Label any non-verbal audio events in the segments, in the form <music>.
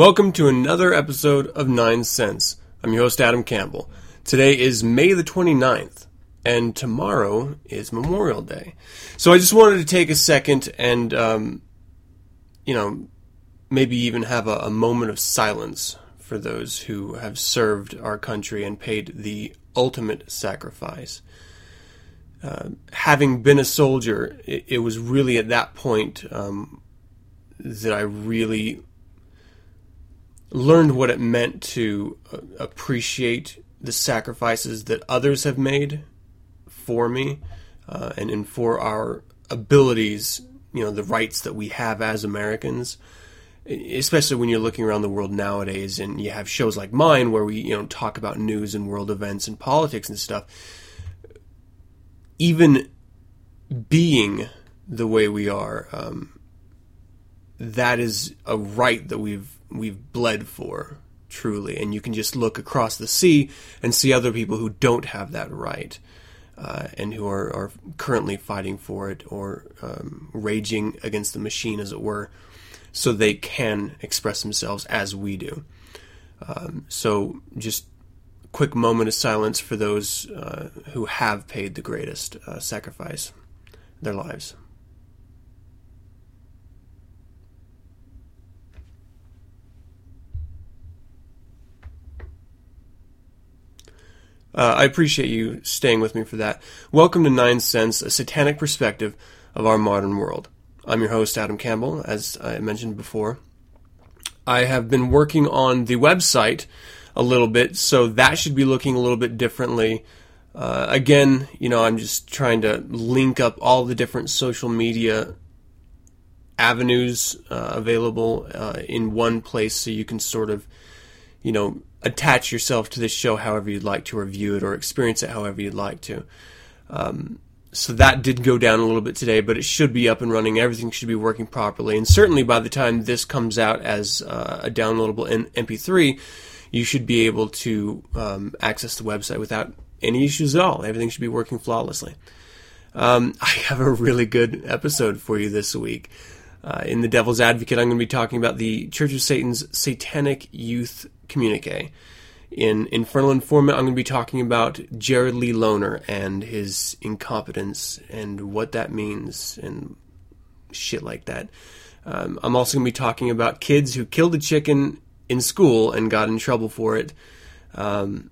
Welcome to another episode of Nine Cents. I'm your host, Adam Campbell. Today is May the 29th, and tomorrow is Memorial Day. So I just wanted to take a second and, um, you know, maybe even have a, a moment of silence for those who have served our country and paid the ultimate sacrifice. Uh, having been a soldier, it, it, was really at that point um, that I really learned what it meant to uh, appreciate the sacrifices that others have made for me uh, and, and for our abilities, you know, the rights that we have as Americans. Especially when you're looking around the world nowadays, and you have shows like mine where we, you know, talk about news and world events and politics and stuff. Even being the way we are, um, that is a right that we've we've bled for truly. And you can just look across the sea and see other people who don't have that right uh, and who are, are currently fighting for it or um, raging against the machine as it were so they can express themselves as we do. Um, so just quick moment of silence for those uh, who have paid the greatest uh, sacrifice their lives Uh, I appreciate you staying with me for that. Welcome to Nine Cents, a satanic perspective of our modern world. I'm your host, Adam Campbell, as I mentioned before. I have been working on the website a little bit, so that should be looking a little bit differently. Uh, again, you know, I'm just trying to link up all the different social media avenues uh, available uh, in one place so you can sort of, you know, attach yourself to this show however you'd like to review it or experience it however you'd like to. Um, so that did go down a little bit today, but it should be up and running. Everything should be working properly. And certainly by the time this comes out as uh, a downloadable MP3, you should be able to um, access the website without any issues at all. Everything should be working flawlessly. Um, I have a really good episode for you this week. Uh, in The Devil's Advocate, I'm going to be talking about the Church of Satan's Satanic Youth Communique. In Infernal Informant, I'm going to be talking about Jared Lee Loughner and his incompetence and what that means and shit like that. Um, I'm also going to be talking about kids who killed a chicken in school and got in trouble for it. Um,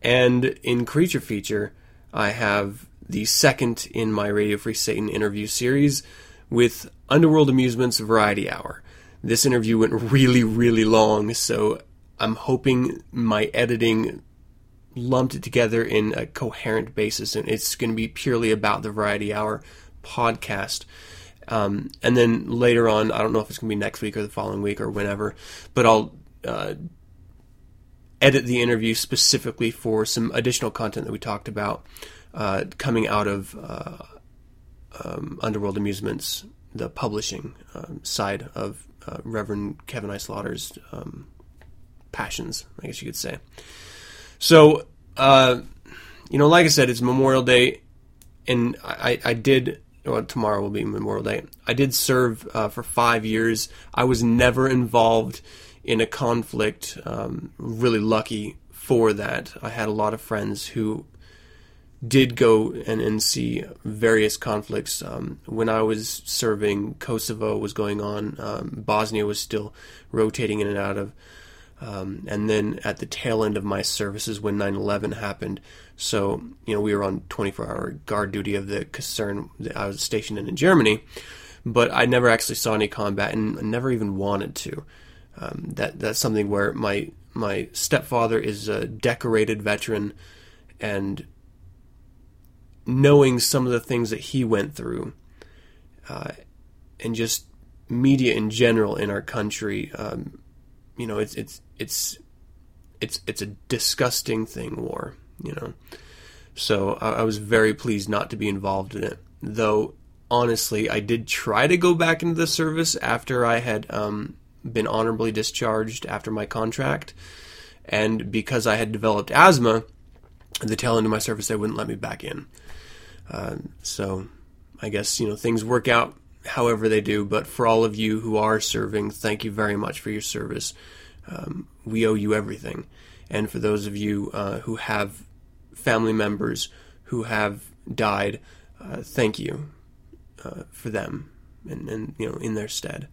and in Creature Feature, I have the second in my Radio Free Satan interview series with Underworld Amusements Variety Hour. This interview went <laughs> really, really long, so I'm hoping my editing lumped it together in a coherent basis, and it's going to be purely about the Variety Hour podcast. Um, and then later on, I don't know if it's going to be next week or the following week or whenever, but I'll uh, edit the interview specifically for some additional content that we talked about uh, coming out of uh, um, Underworld Amusements, the publishing um, side of uh, Reverend Kevin I. Slaughter's um, passions, I guess you could say. So, uh, you know, like I said, it's Memorial Day, and I, I did. Well, tomorrow will be Memorial Day. I did serve uh, for five years. I was never involved in a conflict. Um, really lucky for that. I had a lot of friends who did go and, and see various conflicts. Um, when I was serving, Kosovo was going on, um, Bosnia was still rotating in and out of. Um, and then at the tail end of my services when 9 11 happened, so, you know, we were on 24 hour guard duty of the concern that I was stationed in in Germany, but I never actually saw any combat and never even wanted to. Um, that That's something where my, my stepfather is a decorated veteran and knowing some of the things that he went through, uh, and just media in general in our country. Um, you know, it's it's it's it's it's a disgusting thing. War, you know. So I, I was very pleased not to be involved in it, though. Honestly, I did try to go back into the service after I had um, been honorably discharged after my contract, and because I had developed asthma, the tail end of my service, they wouldn't let me back in. Uh, so I guess you know things work out however they do. But for all of you who are serving, thank you very much for your service. Um, we owe you everything. And for those of you uh, who have family members who have died, uh, thank you uh, for them and, and you know in their stead.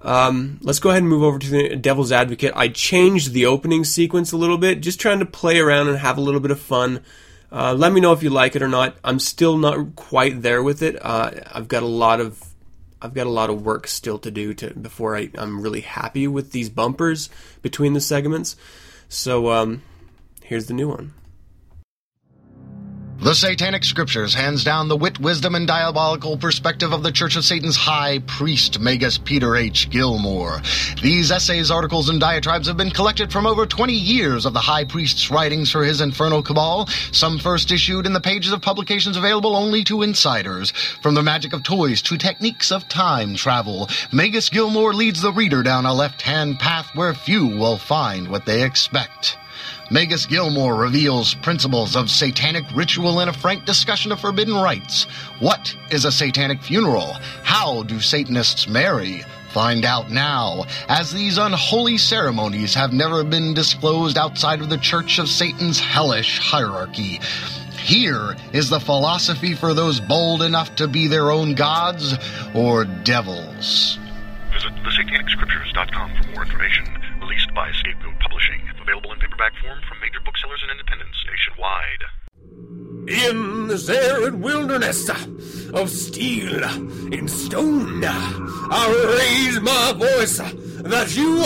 Um, let's go ahead and move over to the Devil's Advocate. I changed the opening sequence a little bit, just trying to play around and have a little bit of fun. Uh, let me know if you like it or not. I'm still not quite there with it. Uh, I've got a lot of I've got a lot of work still to do to before I, am really happy with these bumpers between the segments. So um, here's the new one. The Satanic Scriptures hands down the wit, wisdom, and diabolical perspective of the Church of Satan's High Priest, Magus Peter H. Gilmore. These essays, articles, and diatribes have been collected from over 20 years of the High Priest's writings for his infernal cabal, some first issued in the pages of publications available only to insiders. From the magic of toys to techniques of time travel, Magus Gilmore leads the reader down a left-hand path where few will find what they expect. Magus Gilmore reveals principles of satanic ritual in a frank discussion of forbidden rites. What is a satanic funeral? How do Satanists marry? Find out now, as these unholy ceremonies have never been disclosed outside of the Church of Satan's hellish hierarchy. Here is the philosophy for those bold enough to be their own gods or devils. Visit thesatanicscriptures.com for more information. Released by Scapegoat Publishing. Available in paperback form from major booksellers and independents nationwide. In this arid wilderness of steel and stone, I'll raise my voice that you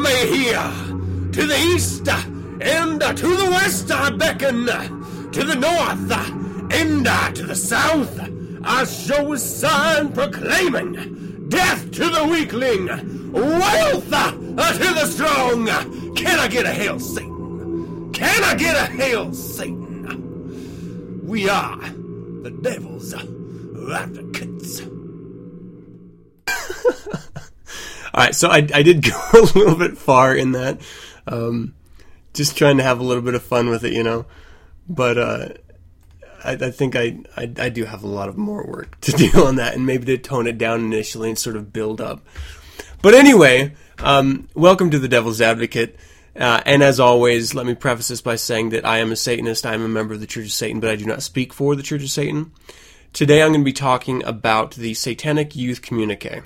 may hear. To the east and to the west I beckon. To the north and to the south I show a sign proclaiming death to the weakling, wealth to the strong. Can I get a hail, Satan? Can I get a hail, Satan? We are the devil's advocates. <laughs> All right, so I, I did go <laughs> a little bit far in that, um, just trying to have a little bit of fun with it, you know. But uh, I, I, think I, I, I do have a lot of more work to <laughs> do on that, and maybe to tone it down initially and sort of build up. But anyway, um, welcome to the Devil's Advocate. Uh, and as always, let me preface this by saying that I am a Satanist. I am a member of the Church of Satan, but I do not speak for the Church of Satan. Today I'm going to be talking about the Satanic Youth Communique.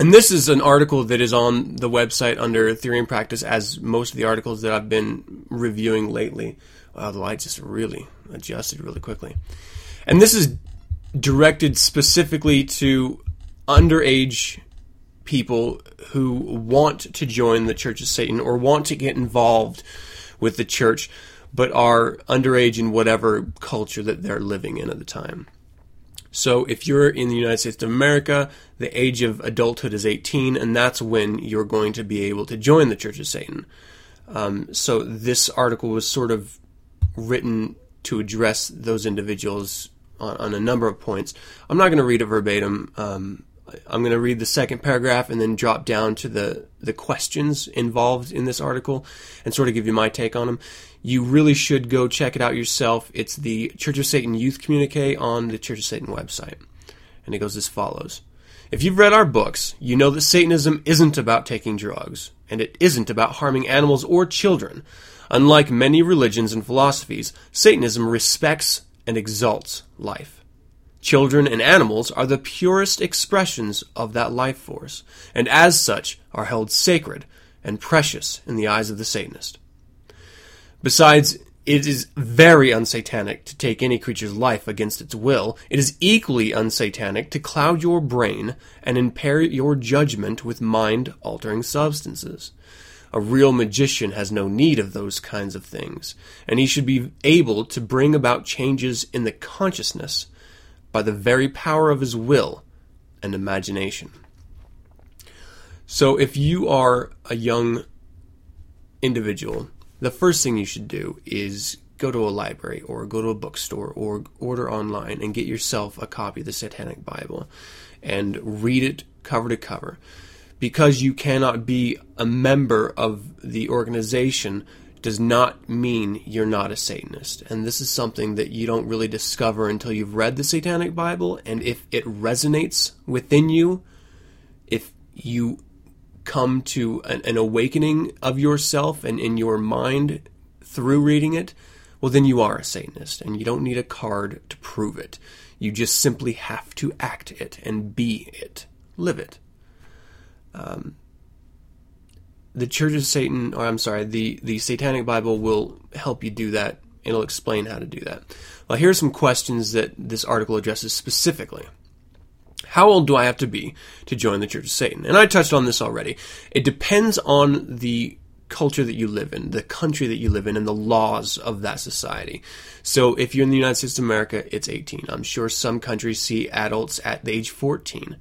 And this is an article that is on the website under Theory and Practice, as most of the articles that I've been reviewing lately. Wow, the light just really adjusted really quickly. And this is directed specifically to underage people who want to join the Church of Satan or want to get involved with the church, but are underage in whatever culture that they're living in at the time. So if you're in the United States of America, the age of adulthood is 18, and that's when you're going to be able to join the Church of Satan. Um, so this article was sort of written to address those individuals on, on a number of points. I'm not going to read it verbatim. Um, I'm going to read the second paragraph and then drop down to the, the questions involved in this article and sort of give you my take on them. You really should go check it out yourself. It's the Church of Satan Youth Communique on the Church of Satan website. And it goes as follows. If you've read our books, you know that Satanism isn't about taking drugs, and it isn't about harming animals or children. Unlike many religions and philosophies, Satanism respects and exalts life. Children and animals are the purest expressions of that life force, and as such are held sacred and precious in the eyes of the Satanist. Besides, it is very unsatanic to take any creature's life against its will. It is equally unsatanic to cloud your brain and impair your judgment with mind altering substances. A real magician has no need of those kinds of things, and he should be able to bring about changes in the consciousness by the very power of his will and imagination. So if you are a young individual, the first thing you should do is go to a library or go to a bookstore or order online and get yourself a copy of the Satanic Bible and read it cover to cover. Because you cannot be a member of the organization does not mean you're not a Satanist. And this is something that you don't really discover until you've read the Satanic Bible. And if it resonates within you, if you come to an, an awakening of yourself and in your mind through reading it, well, then you are a Satanist, and you don't need a card to prove it. You just simply have to act it and be it, live it. Um, the Church of Satan, or I'm sorry, the, the Satanic Bible will help you do that. It'll explain how to do that. Well, here are some questions that this article addresses specifically. How old do I have to be to join the Church of Satan? And I touched on this already. It depends on the culture that you live in, the country that you live in, and the laws of that society. So if you're in the United States of America, it's 18. I'm sure some countries see adults at the age 14,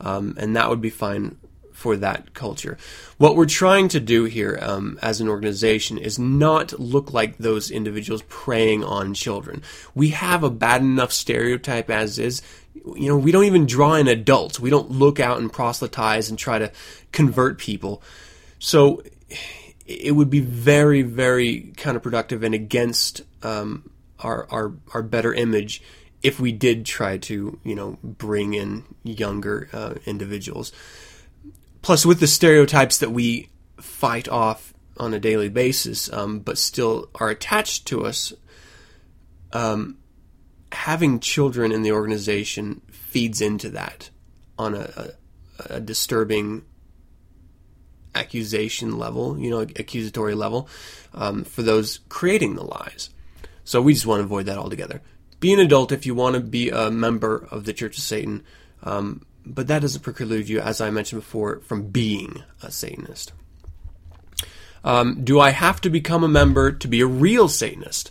um, and that would be fine for that culture. What we're trying to do here um, as an organization is not look like those individuals preying on children. We have a bad enough stereotype as is. You know, we don't even draw in adults. We don't look out and proselytize and try to convert people. So it would be very, very counterproductive and against um, our, our our better image if we did try to, you know, bring in younger uh, individuals. Plus, with the stereotypes that we fight off on a daily basis, um, but still are attached to us, um, having children in the organization feeds into that on a, a, a disturbing accusation level, you know, accusatory level, um, for those creating the lies. So we just want to avoid that altogether. Be an adult if you want to be a member of the Church of Satan, um, but that doesn't preclude you, as I mentioned before, from being a Satanist. Um, do I have to become a member to be a real Satanist?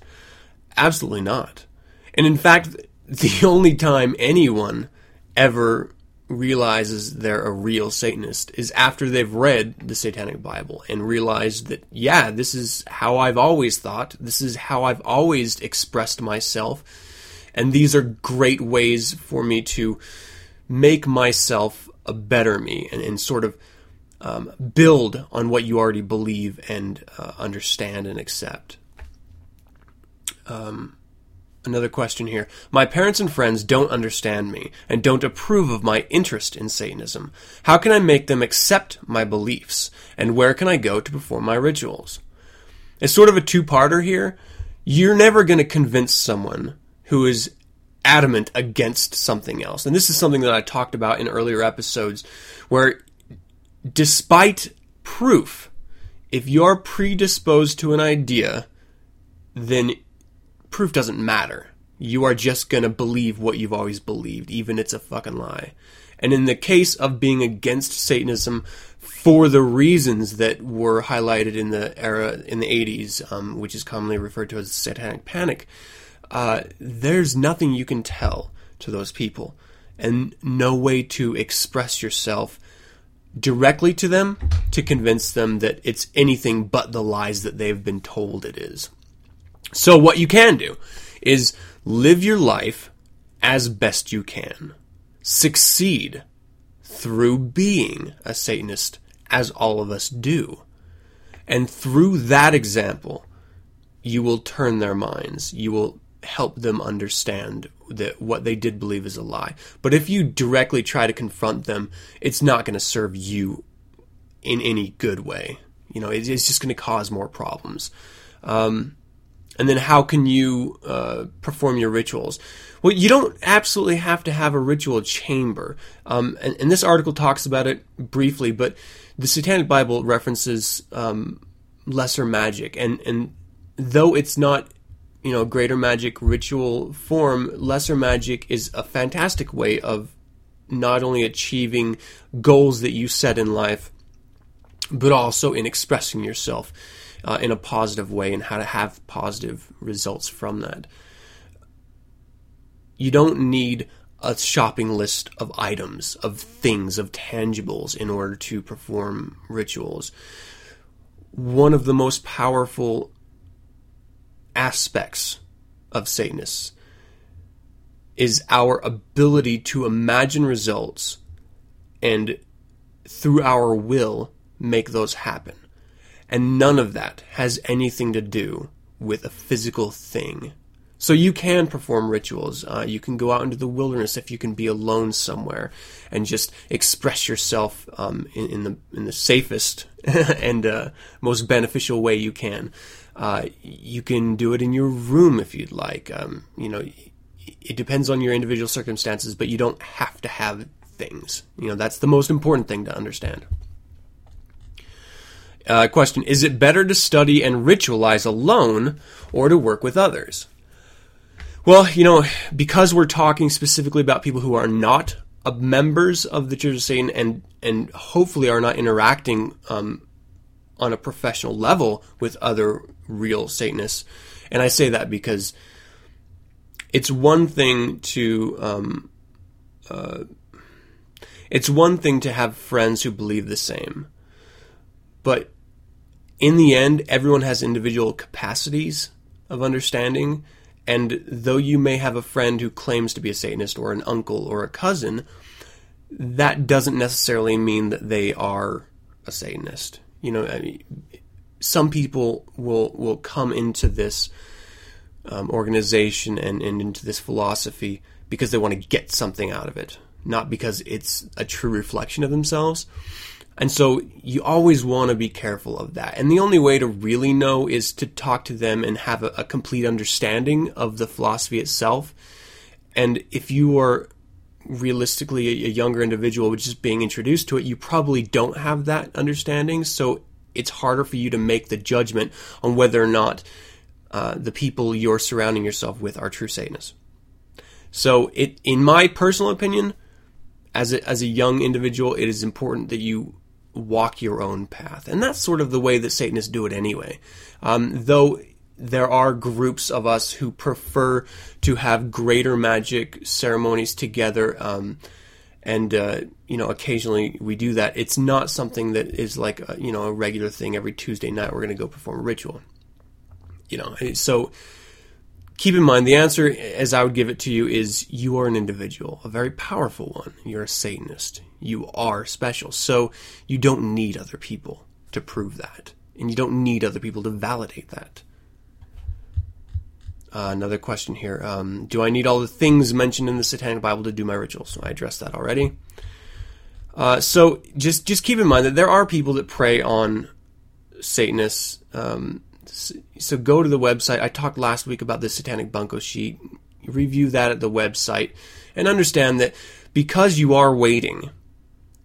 Absolutely not. And in fact, <laughs> the only time anyone ever realizes they're a real Satanist is after they've read the Satanic Bible and realized that, yeah, this is how I've always thought, this is how I've always expressed myself, and these are great ways for me to make myself a better me and, and sort of um, build on what you already believe and uh, understand and accept. Um, Another question here. My parents and friends don't understand me and don't approve of my interest in Satanism. How can I make them accept my beliefs? And where can I go to perform my rituals? It's sort of a two parter here. You're never going to convince someone who is adamant against something else. And this is something that I talked about in earlier episodes where, despite proof, if you're predisposed to an idea, then proof doesn't matter. You are just gonna believe what you've always believed, even if it's a fucking lie. And in the case of being against Satanism for the reasons that were highlighted in the era in the 80s, um, which is commonly referred to as the Satanic Panic, uh, there's nothing you can tell to those people, and no way to express yourself directly to them to convince them that it's anything but the lies that they've been told it is. So, what you can do is live your life as best you can. Succeed through being a Satanist, as all of us do. And through that example, you will turn their minds. You will help them understand that what they did believe is a lie. But if you directly try to confront them, it's not going to serve you in any good way. You know, it's just going to cause more problems. Um, and then how can you uh, perform your rituals? Well, you don't absolutely have to have a ritual chamber. Um, and, and, this article talks about it briefly, but the Satanic Bible references um, lesser magic, and and though it's not you know greater magic ritual form, lesser magic is a fantastic way of not only achieving goals that you set in life, but also in expressing yourself uh, in a positive way and how to have positive results from that. You don't need a shopping list of items, of things, of tangibles in order to perform rituals. One of the most powerful aspects of Satanists is our ability to imagine results and through our will make those happen. And none of that has anything to do with a physical thing. So you can perform rituals. Uh, you can go out into the wilderness if you can be alone somewhere and just express yourself um, in, in, the in the safest <laughs> and uh, most beneficial way you can. Uh, you can do it in your room if you'd like. Um, you know, it depends on your individual circumstances, but you don't have to have things. You know, that's the most important thing to understand. Uh, question Is it better to study and ritualize alone or to work with others? Well, you know, because we're talking specifically about people who are not members of the Church of Satan and and hopefully are not interacting um, on a professional level with other real Satanists, and I say that because it's one thing to um, uh, it's one thing to have friends who believe the same, but in the end, everyone has individual capacities of understanding. And though you may have a friend who claims to be a Satanist or an uncle or a cousin, that doesn't necessarily mean that they are a Satanist. You know, I mean, some people will will come into this um, organization and, and into this philosophy because they want to get something out of it, not because it's a true reflection of themselves. And so you always want to be careful of that. And the only way to really know is to talk to them and have a, a complete understanding of the philosophy itself. And if you are realistically a, younger individual just being introduced to it, you probably don't have that understanding. So it's harder for you to make the judgment on whether or not uh, the people you're surrounding yourself with are true Satanists. So, it, in my personal opinion, as a, as a young individual, it is important that you walk your own path. And that's sort of the way that Satanists do it anyway. Um, though there are groups of us who prefer to have greater magic ceremonies together. Um, and uh, you know, occasionally we do that. It's not something that is like a, you know a regular thing. Every Tuesday night, we're going to go perform a ritual. You know, so keep in mind the answer as I would give it to you is you are an individual, a very powerful one. You're a Satanist. You are special. So you don't need other people to prove that. And you don't need other people to validate that. Uh, another question here. Um, do I need all the things mentioned in the Satanic Bible to do my rituals? I addressed that already. Uh, so just just keep in mind that there are people that prey on Satanists. Um, so go to the website. I talked last week about the Satanic Bunco sheet. Review that at the website and understand that because you are waiting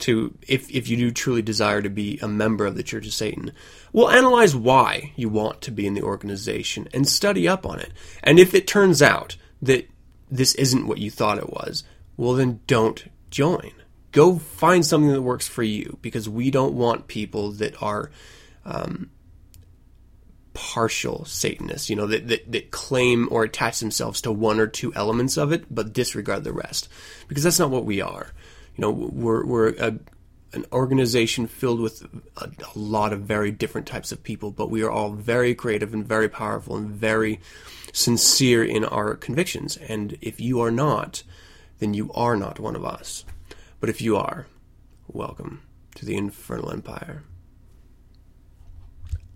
to, if, if you do truly desire to be a member of the Church of Satan, we'll analyze why you want to be in the organization and study up on it. And if it turns out that this isn't what you thought it was, well, then don't join. Go find something that works for you because we don't want people that are um, partial Satanists, you know, that, that, that, claim or attach themselves to one or two elements of it, but disregard the rest. Because that's not what we are. You know, we're, we're a, an organization filled with a, a, lot of very different types of people, but we are all very creative and very powerful and very sincere in our convictions. And if you are not, then you are not one of us. But if you are, welcome to the Infernal Empire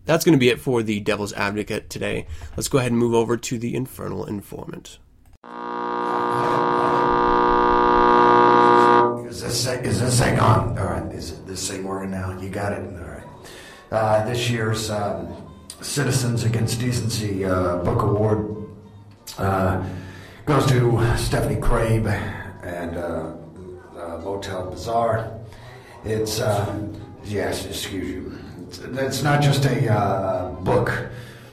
that's going to be it for the Devil's Advocate today. Let's go ahead and move over to the Infernal Informant. Is this, is this thing on? All right, is this thing working now? You got it? All right. Uh, this year's um, Citizens Against Decency uh, Book Award uh, goes to Stephanie Crabe and uh, uh, Motel Bazaar. It's, uh, yes, excuse you it's not just a book,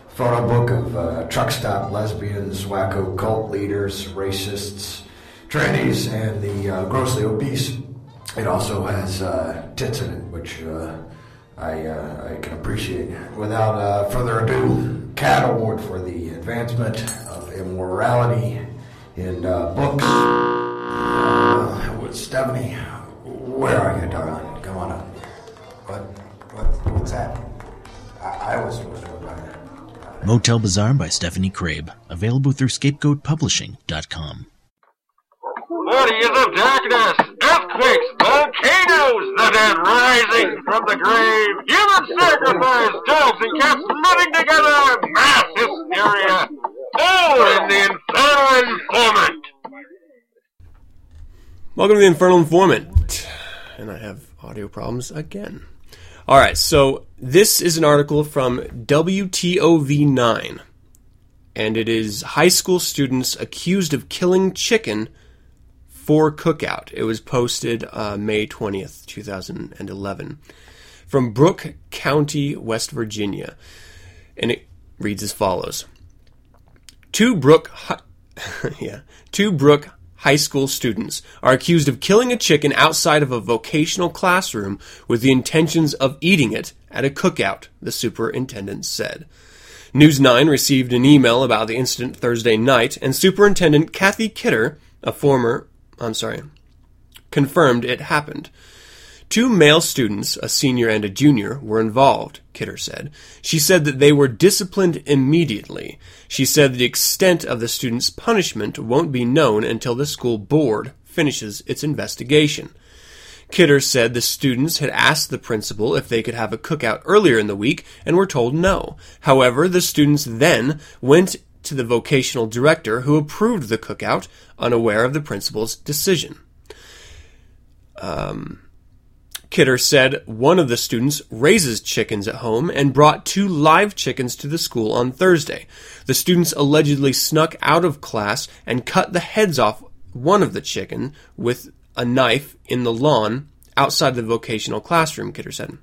photo book of uh, truck stop lesbians, wacko cult leaders, racists, trannies, and the uh, grossly obese. It also has uh, tits in it, which uh, I, uh, I can appreciate. Without further ado, CAT Award for the Advancement of Immorality in Books. with Stephanie, where are you, darling? Come on up. What? What? What's that? I, I was supposed to go by there. Motel Bazaar by Stephanie Crabe. Available through scapegoatpublishing.com. Bodies of darkness, earthquakes, volcanoes, the dead rising from the grave, human sacrifice, dogs and cats living together, mass hysteria, all in the Infernal Informant. Welcome to the Infernal Informant. And I have audio problems again. All right, so this is an article from WTOV9, and it is high school students accused of killing chicken for cookout. It was posted uh, May 20th, 2011, from Brooke County, West Virginia. And it reads as follows Two Brooke, hi- <laughs> yeah, two Brooke high school students are accused of killing a chicken outside of a vocational classroom with the intentions of eating it at a cookout, the superintendent said. News 9 received an email about the incident Thursday night, and Superintendent Kathy Kidder, a former, I'm sorry, confirmed it happened. Two male students, a senior and a junior, were involved, Kidder said. She said that they were disciplined immediately. She said the extent of the students' punishment won't be known until the school board finishes its investigation. Kidder said the students had asked the principal if they could have a cookout earlier in the week and were told no. However, the students then went to the vocational director who approved the cookout, unaware of the principal's decision. Um, Kidder said one of the students raises chickens at home and brought two live chickens to the school on Thursday. The students allegedly snuck out of class and cut the heads off one of the chicken with a knife in the lawn outside the vocational classroom, Kidder said.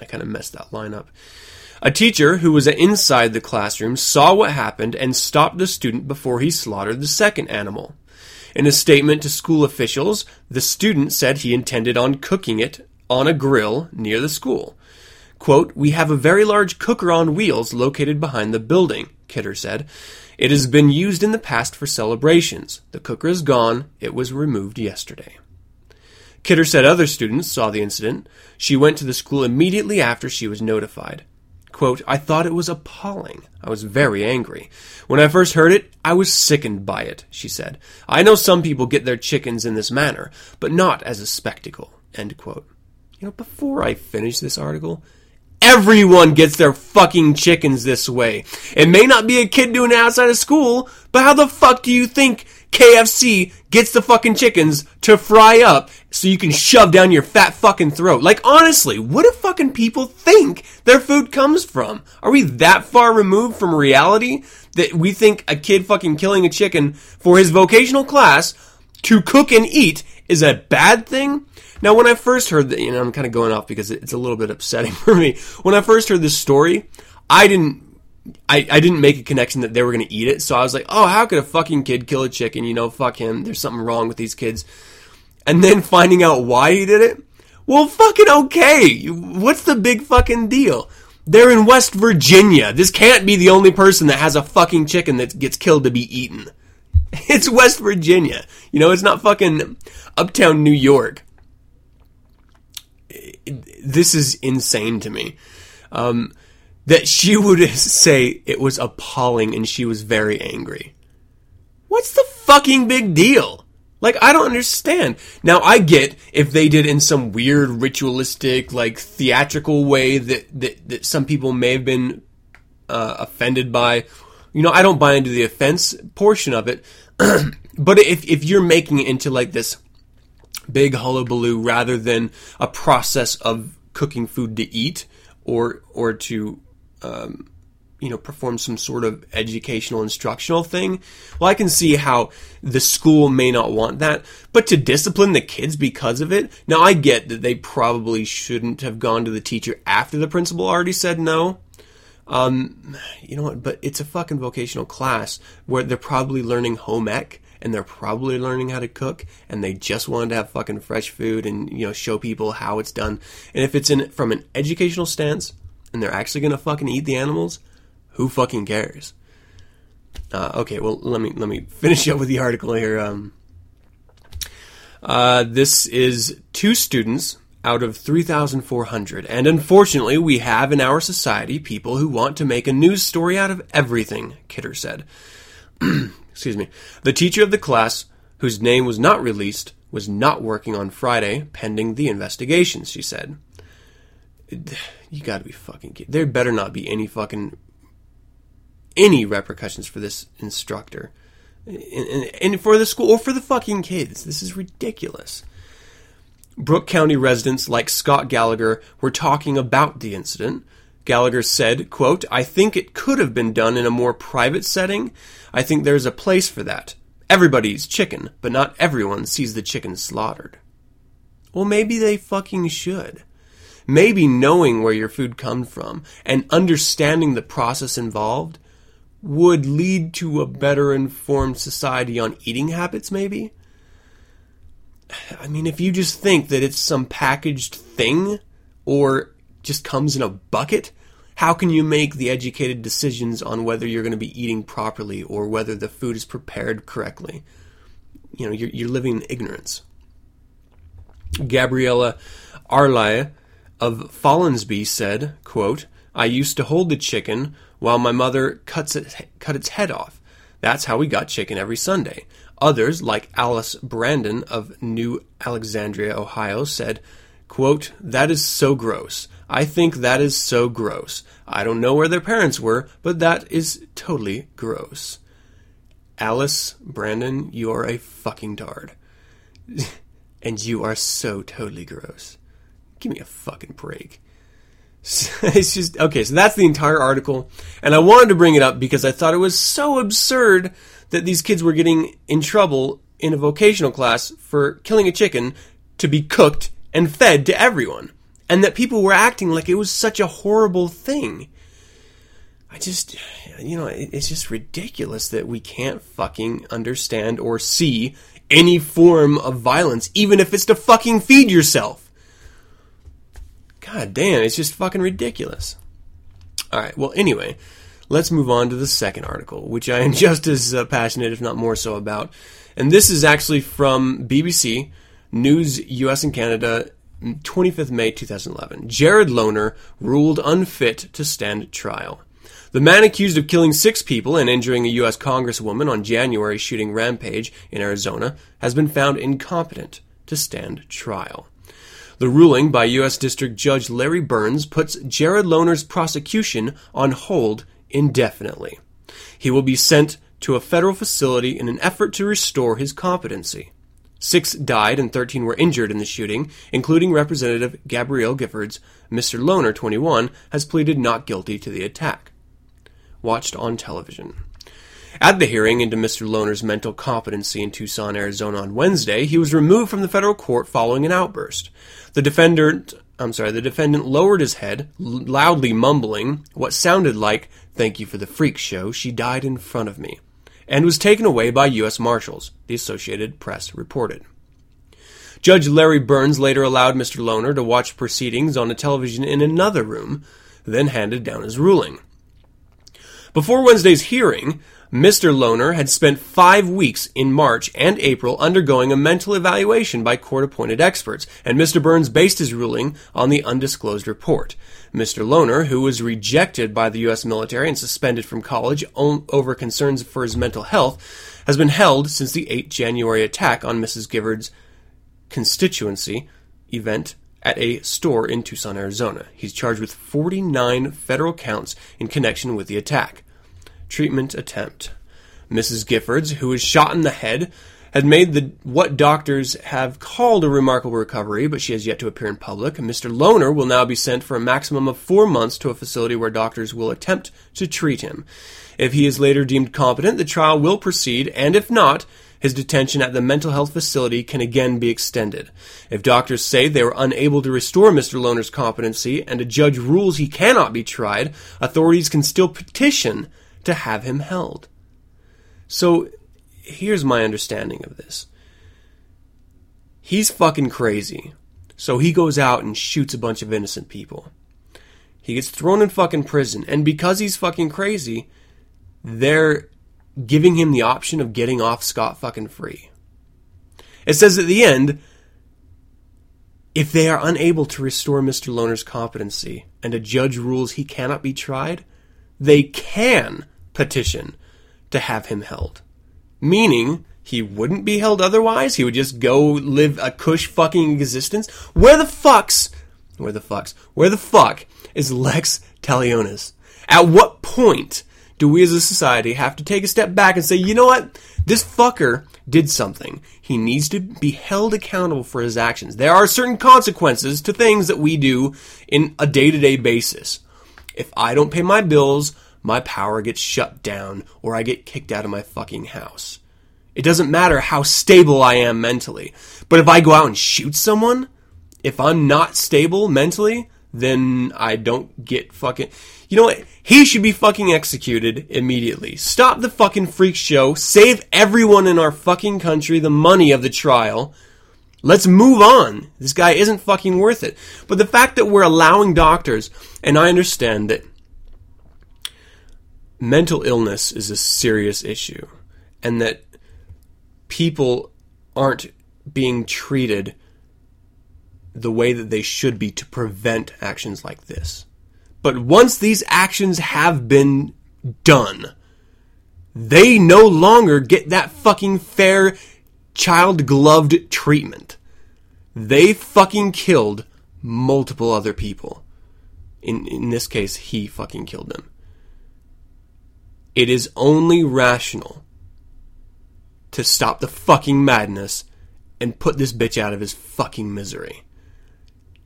I kind of messed that line up. A teacher who was inside the classroom saw what happened and stopped the student before he slaughtered the second animal. In a statement to school officials, the student said he intended on cooking it on a grill near the school. Quote, We have a very large cooker on wheels located behind the building, Kidder said. It has been used in the past for celebrations. The cooker is gone. It was removed yesterday. Kidder said other students saw the incident. She went to the school immediately after she was notified. Quote, I thought it was appalling. I was very angry. When I first heard it, I was sickened by it, she said. I know some people get their chickens in this manner, but not as a spectacle. End quote. You know, before I finish this article, everyone gets their fucking chickens this way. It may not be a kid doing it outside of school, but how the fuck do you think KFC gets the fucking chickens to fry up so you can shove down your fat fucking throat? Like, honestly, what do fucking people think their food comes from? Are we that far removed from reality that we think a kid fucking killing a chicken for his vocational class to cook and eat is a bad thing? Now, when I first heard that, you know, I'm kind of going off because it's a little bit upsetting <laughs> for me. When I first heard this story, I didn't I, I didn't make a connection that they were going to eat it. So I was like, oh, how could a fucking kid kill a chicken? You know, fuck him. There's something wrong with these kids. And then finding out why he did it. Well, fucking okay. What's the big fucking deal? They're in West Virginia. This can't be the only person that has a fucking chicken that gets killed to be eaten. <laughs> It's West Virginia. You know, it's not fucking uptown New York. This is insane to me. Um, that she <laughs> would say it was appalling and she was very angry. What's the fucking big deal? Like, I don't understand. Now, I get if they did in some weird ritualistic, like, theatrical way that, that, that some people may have been uh, offended by. You know, I don't buy into the offense portion of it. <clears throat> but if, if you're making it into, like, this big hullabaloo rather than a process of cooking food to eat or, or to um, you know, perform some sort of educational instructional thing. Well, I can see how the school may not want that, but to discipline the kids because of it. Now, I get that they probably shouldn't have gone to the teacher after the principal already said no. Um, you know what? But it's a fucking vocational class where they're probably learning home ec and they're probably learning how to cook and they just wanted to have fucking fresh food and you know show people how it's done. And if it's in from an educational stance, and they're actually gonna fucking eat the animals, who fucking cares? Uh, okay, well let me let me finish up with the article here. Um, Uh, this is two students out of 3,400. And unfortunately, we have in our society people who want to make a news story out of everything, Kidder said. <clears throat> Excuse me. The teacher of the class, whose name was not released, was not working on Friday pending the investigation, she said. You gotta be fucking kidding. There better not be any fucking. Any repercussions for this instructor. And, and, and for the school, or for the fucking kids. This is ridiculous. Brooke County residents like Scott Gallagher were talking about the incident. Gallagher said, quote, I think it could have been done in a more private setting. I think there's a place for that. Everybody eats chicken, but not everyone sees the chicken slaughtered. Well, maybe they fucking should. Maybe knowing where your food comes from and understanding the process involved would lead to a better informed society on eating habits, maybe? I mean, if you just think that it's some packaged thing or just comes in a bucket, how can you make the educated decisions on whether you're going to be eating properly or whether the food is prepared correctly? You know, you're, you're living in ignorance. Gabriella Arlai of Follansbee said, quote, I used to hold the chicken while my mother cuts it, cut its head off. That's how we got chicken every Sunday. Others, like Alice Brandon of New Alexandria, Ohio, said, quote, That is so gross. I think that is so gross. I don't know where their parents were, but that is totally gross. Alice Brandon, you are a fucking tard. <laughs> and you are so totally gross. Give me a fucking break. <laughs> it's just okay so that's the entire article. And i wanted to bring it up because i thought it was so absurd that these kids were getting in trouble in a vocational class for killing a chicken to be cooked and fed to everyone. And that people were acting like it was such a horrible thing. I just you know it's just ridiculous that we can't fucking understand or see any form of violence even if it's to fucking feed yourself God damn, it's just fucking ridiculous. All right, well, anyway, let's move on to the second article, which I am <laughs> just as uh, passionate, if not more so, about. And this is actually from BBC News US and Canada, 25th May 2011. Jared Loughner ruled unfit to stand trial. The man accused of killing six people and injuring a U.S. Congresswoman on January shooting rampage in Arizona has been found incompetent to stand trial. The ruling by U.S. District Judge Larry Burns puts Jared Loughner's prosecution on hold indefinitely. He will be sent to a federal facility in an effort to restore his competency. Six died and 13 were injured in the shooting, including Representative Gabrielle Giffords. Mr. Loughner, 21, has pleaded not guilty to the attack. Watched on television. At the hearing into Mr. Loughner's mental competency in Tucson, Arizona on Wednesday, he was removed from the federal court following an outburst. The defendant, I'm sorry, the defendant lowered his head, loudly mumbling what sounded like, "Thank you for the freak show. She died in front of me." And was taken away by U.S. Marshals, the Associated Press reported. Judge Larry Burns later allowed Mr. Loughner to watch proceedings on a television in another room, then handed down his ruling. Before Wednesday's hearing, Mr. Loughner had spent five weeks in March and April undergoing a mental evaluation by court appointed experts, and Mr. Burns based his ruling on the undisclosed report. Mr. Loughner, who was rejected by the U.S. military and suspended from college over concerns for his mental health, has been held since the 8 January attack on Mrs. Giffords' constituency event at a store in Tucson, Arizona. He's charged with 49 federal counts in connection with the attack treatment attempt. Mrs. Giffords, who was shot in the head, had made the what doctors have called a remarkable recovery, but she has yet to appear in public. Mr. Loughner will now be sent for a maximum of four months to a facility where doctors will attempt to treat him. If he is later deemed competent, the trial will proceed, and if not, his detention at the mental health facility can again be extended. If doctors say they were unable to restore Mr. Loughner's competency and a judge rules he cannot be tried, authorities can still petition to have him held. So here's my understanding of this. He's fucking crazy. So he goes out and shoots a bunch of innocent people. He gets thrown in fucking prison. And because he's fucking crazy, they're giving him the option of getting off scot fucking free. It says at the end, if they are unable to restore Mr. Loughner's competency and a judge rules he cannot be tried, they can petition to have him held. Meaning, he wouldn't be held otherwise. He would just go live a cush fucking existence. Where the fucks, where the fucks, where the fuck is Lex Talionis? At what point do we as a society have to take a step back and say, you know what? This fucker did something. He needs to be held accountable for his actions. There are certain consequences to things that we do in a day to day basis. If I don't pay my bills, my power gets shut down or I get kicked out of my fucking house. It doesn't matter how stable I am mentally. But if I go out and shoot someone, if I'm not stable mentally, then I don't get fucking. You know what? He should be fucking executed immediately. Stop the fucking freak show. Save everyone in our fucking country the money of the trial. Let's move on. This guy isn't fucking worth it. But the fact that we're allowing doctors, and I understand that mental illness is a serious issue, and that people aren't being treated the way that they should be to prevent actions like this. But once these actions have been done, they no longer get that fucking fair child gloved treatment. They fucking killed multiple other people. In, in this case, he fucking killed them. It is only rational to stop the fucking madness and put this bitch out of his fucking misery.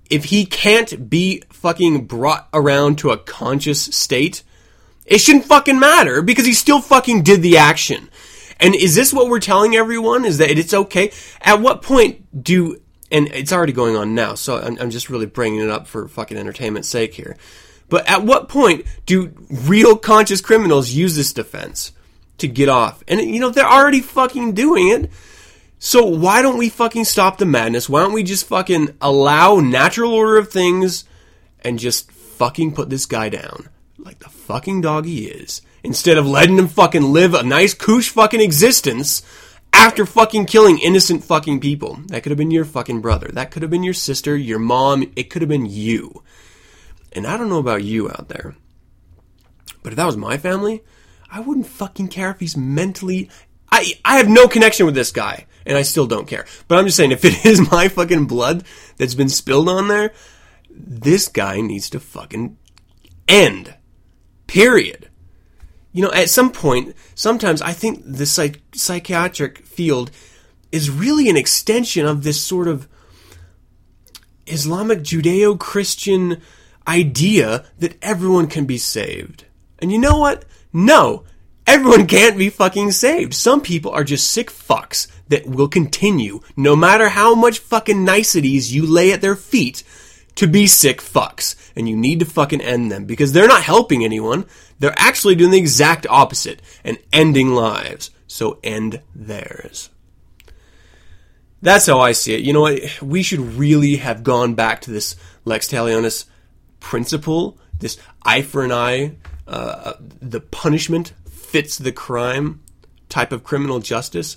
If he can't be fucking brought around to a conscious state, it shouldn't fucking matter because he still fucking did the action. And is this what we're telling everyone? Is that it's okay? At what point do, and it's already going on now, so I'm, I'm just really bringing it up for fucking entertainment's sake here. But at what point do real conscious criminals use this defense to get off? And you know, they're already fucking doing it. So why don't we fucking stop the madness? Why don't we just fucking allow natural order of things and just fucking put this guy down like the fucking dog he is instead of letting him fucking live a nice koosh fucking existence after fucking killing innocent fucking people. That could have been your fucking brother. That could have been your sister, your mom. It could have been you. And I don't know about you out there, but if that was my family, I wouldn't fucking care if he's mentally. I I have no connection with this guy, and I still don't care. But I'm just saying, if it <laughs> is my fucking blood that's been spilled on there, this guy needs to fucking end. Period. You know, at some point, sometimes I think the psych- psychiatric field is really an extension of this sort of Islamic Judeo Christian idea that everyone can be saved. And you know what? No, everyone <laughs> can't be fucking saved. Some people are just sick fucks that will continue, no matter how much fucking niceties you lay at their feet, to be sick fucks. And you need to fucking end them because they're not helping anyone. They're actually doing the exact opposite and ending lives. So end theirs. That's how I see it. You know what? We should really have gone back to this Lex Talionis principle, this eye for an eye, uh, the punishment fits the crime type of criminal justice.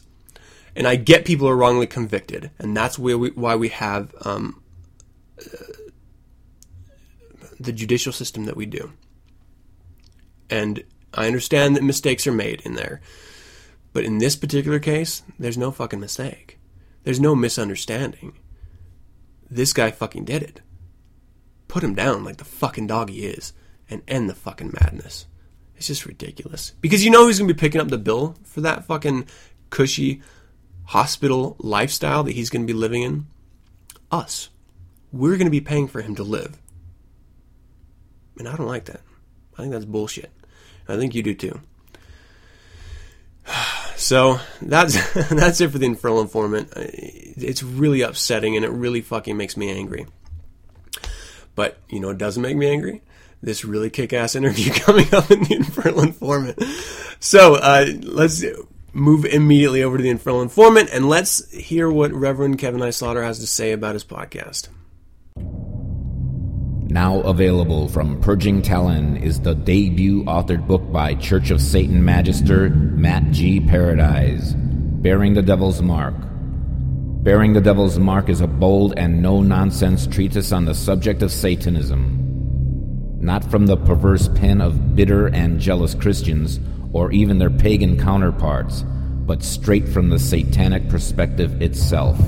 And I get people are wrongly convicted, and that's where we, why we have um, uh, the judicial system that we do. And I understand that mistakes are made in there. But in this particular case, there's no fucking mistake. There's no misunderstanding. This guy fucking did it. Put him down like the fucking dog he is and end the fucking madness. It's just ridiculous. Because you know who's going to be picking up the bill for that fucking cushy hospital lifestyle that he's going to be living in? Us. We're going to be paying for him to live. And I don't like that. I think that's bullshit. I think you do too. <sighs> So that's <laughs> that's it for the Infernal Informant. It's really upsetting and it really fucking makes me angry. But you know, it doesn't make me angry. This really kick-ass <laughs> interview coming up in the Infernal Informant. So uh, let's move immediately over to the Infernal Informant and let's hear what Reverend Kevin I. Slaughter has to say about his podcast. Now available from Purging Talon is the debut authored book by Church of Satan Magister Matt G. Paradise, Bearing the Devil's Mark. Bearing the Devil's Mark is a bold and no nonsense treatise on the subject of Satanism. Not from the perverse pen of bitter and jealous Christians or even their pagan counterparts, but straight from the satanic perspective itself.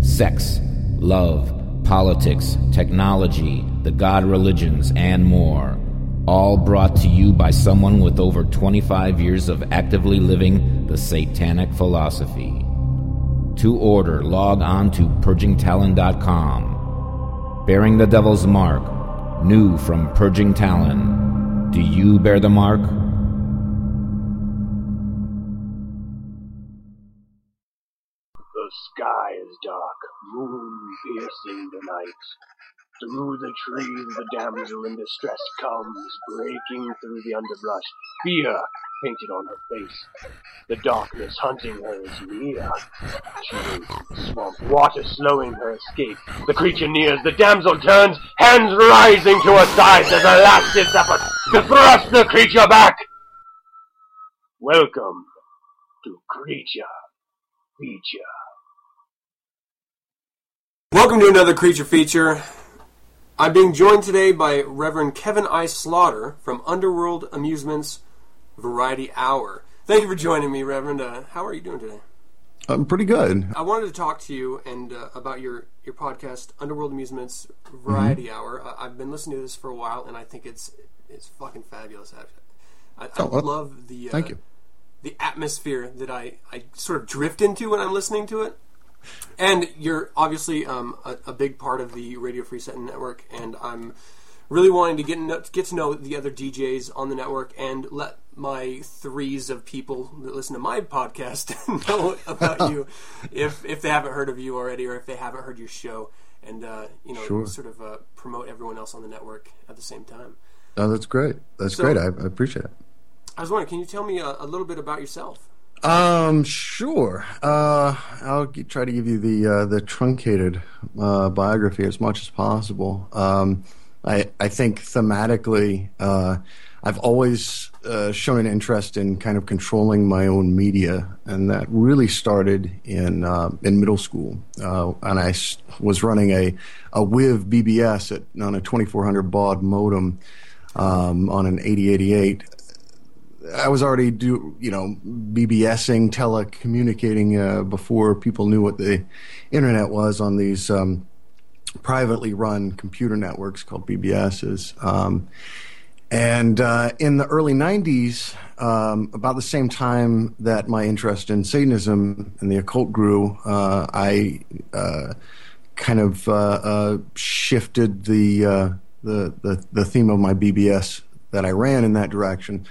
Sex, love, politics, technology, the god religions, and more. All brought to you by someone with over 25 years of actively living the satanic philosophy. To order, log on to purgingtalon.com. Bearing the Devil's Mark, new from Purging Talon. Do you bear the mark? The sky is dark, moon piercing the night. Through the trees the damsel in distress comes, breaking through the underbrush, fear painted on her face. The darkness hunting her is near. She is swamp, water slowing her escape. The creature nears, the damsel turns, hands rising to her sides as a last ditch effort to thrust the creature back. Welcome to Creature Feature. Welcome to another creature feature. I'm being joined today by Reverend Kevin I. Slaughter from Underworld Amusements Variety Hour. Thank you for joining me, Reverend. Uh, how are you doing today? I'm pretty good. I wanted to talk to you and uh, about your, your podcast, Underworld Amusements Variety Mm-hmm. Hour. Uh, I've been listening to this for a while, and I think it's it's fucking fabulous. I, I, I Oh, well, love the uh, thank you. the atmosphere that I, I sort of drift into when I'm listening to it. And you're obviously um, a, a big part of the Radio Free Satan network, and I'm really wanting to get get to know the other DJs on the network and let my threes of people that listen to my podcast <laughs> know about you <laughs> if if they haven't heard of you already or if they haven't heard your show, and uh, you know Sure. sort of uh, promote everyone else on the network at the same time. Oh, that's great. That's So- great. I, I appreciate it. I was wondering, can you tell me a, a little bit about yourself? Um, sure. Uh, I'll g- try to give you the uh, the truncated uh, biography as much as possible. Um, I I think thematically, uh, I've always uh, shown an interest in kind of controlling my own media, and that really started in uh, in middle school. Uh, and I was running a a WIV BBS at, on a 2400 baud modem um, on an 8088. I was already do you know BBSing, telecommunicating uh, before people knew what the internet was on these um, privately run computer networks called BBSs. Um, and uh, in the early '90s, um, about the same time that my interest in Satanism and the occult grew, uh, I uh, kind of uh, uh, shifted the, uh, the the the theme of my BBS that I ran in that direction.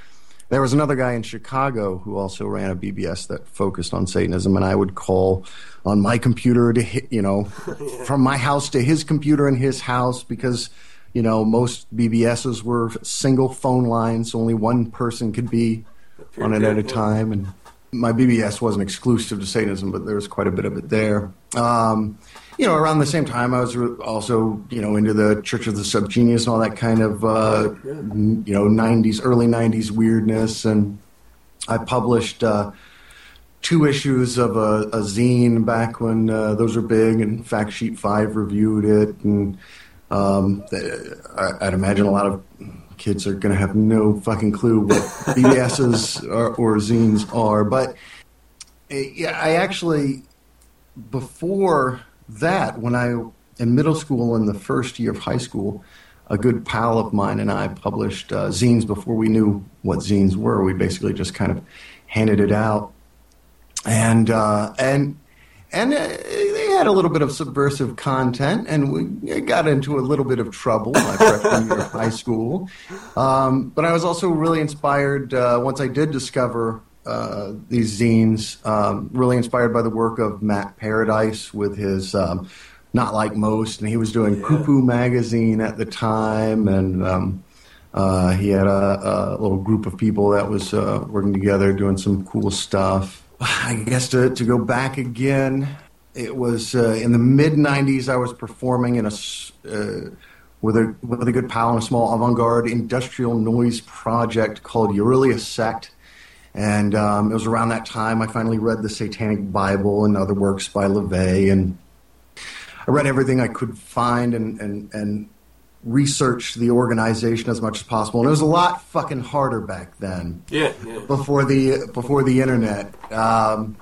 There was another guy in Chicago who also ran a BBS that focused on Satanism, and I would call on my computer to hit, you know, from my house to his computer in his house because, you know, most BBSs were single phone lines, only one person could be on it at a time. And my BBS wasn't exclusive to Satanism, but there was quite a bit of it there. Um, you know, around the same time, I was also, you know, into the Church of the Subgenius and all that kind of, uh, you know, 90s, early 90s weirdness. And I published uh, two issues of a, a zine back when uh, those were big, and Fact Sheet 5 reviewed it. And um, I- I'd imagine a lot of kids are going to have no fucking clue what <laughs> BBSs or, or zines are. But yeah, I actually before that, when I in middle school in the first year of high school, a good pal of mine and I published uh, zines before we knew what zines were. We basically just kind of handed it out, and uh, and and uh, they had a little bit of subversive content, and we got into a little bit of trouble my freshman year of high school. Um, but I was also really inspired uh, once I did discover uh, these zines. Um, really inspired by the work of Matt Paradise with his. Um, not like most, and he was doing Poo Poo magazine at the time, and um, uh, he had a, a little group of people that was uh, working together doing some cool stuff. <sighs> I guess to, to go back again, it was uh, in the mid '90s. I was performing in a uh, with a with a good pal in a small avant-garde industrial noise project called Aurelia Sect, And um, it was around that time I finally read the Satanic Bible and other works by LaVey, and I read everything I could find and and and researched the organization as much as possible. And it was a lot fucking harder back then. Yeah, yeah. Before the before the internet. Um,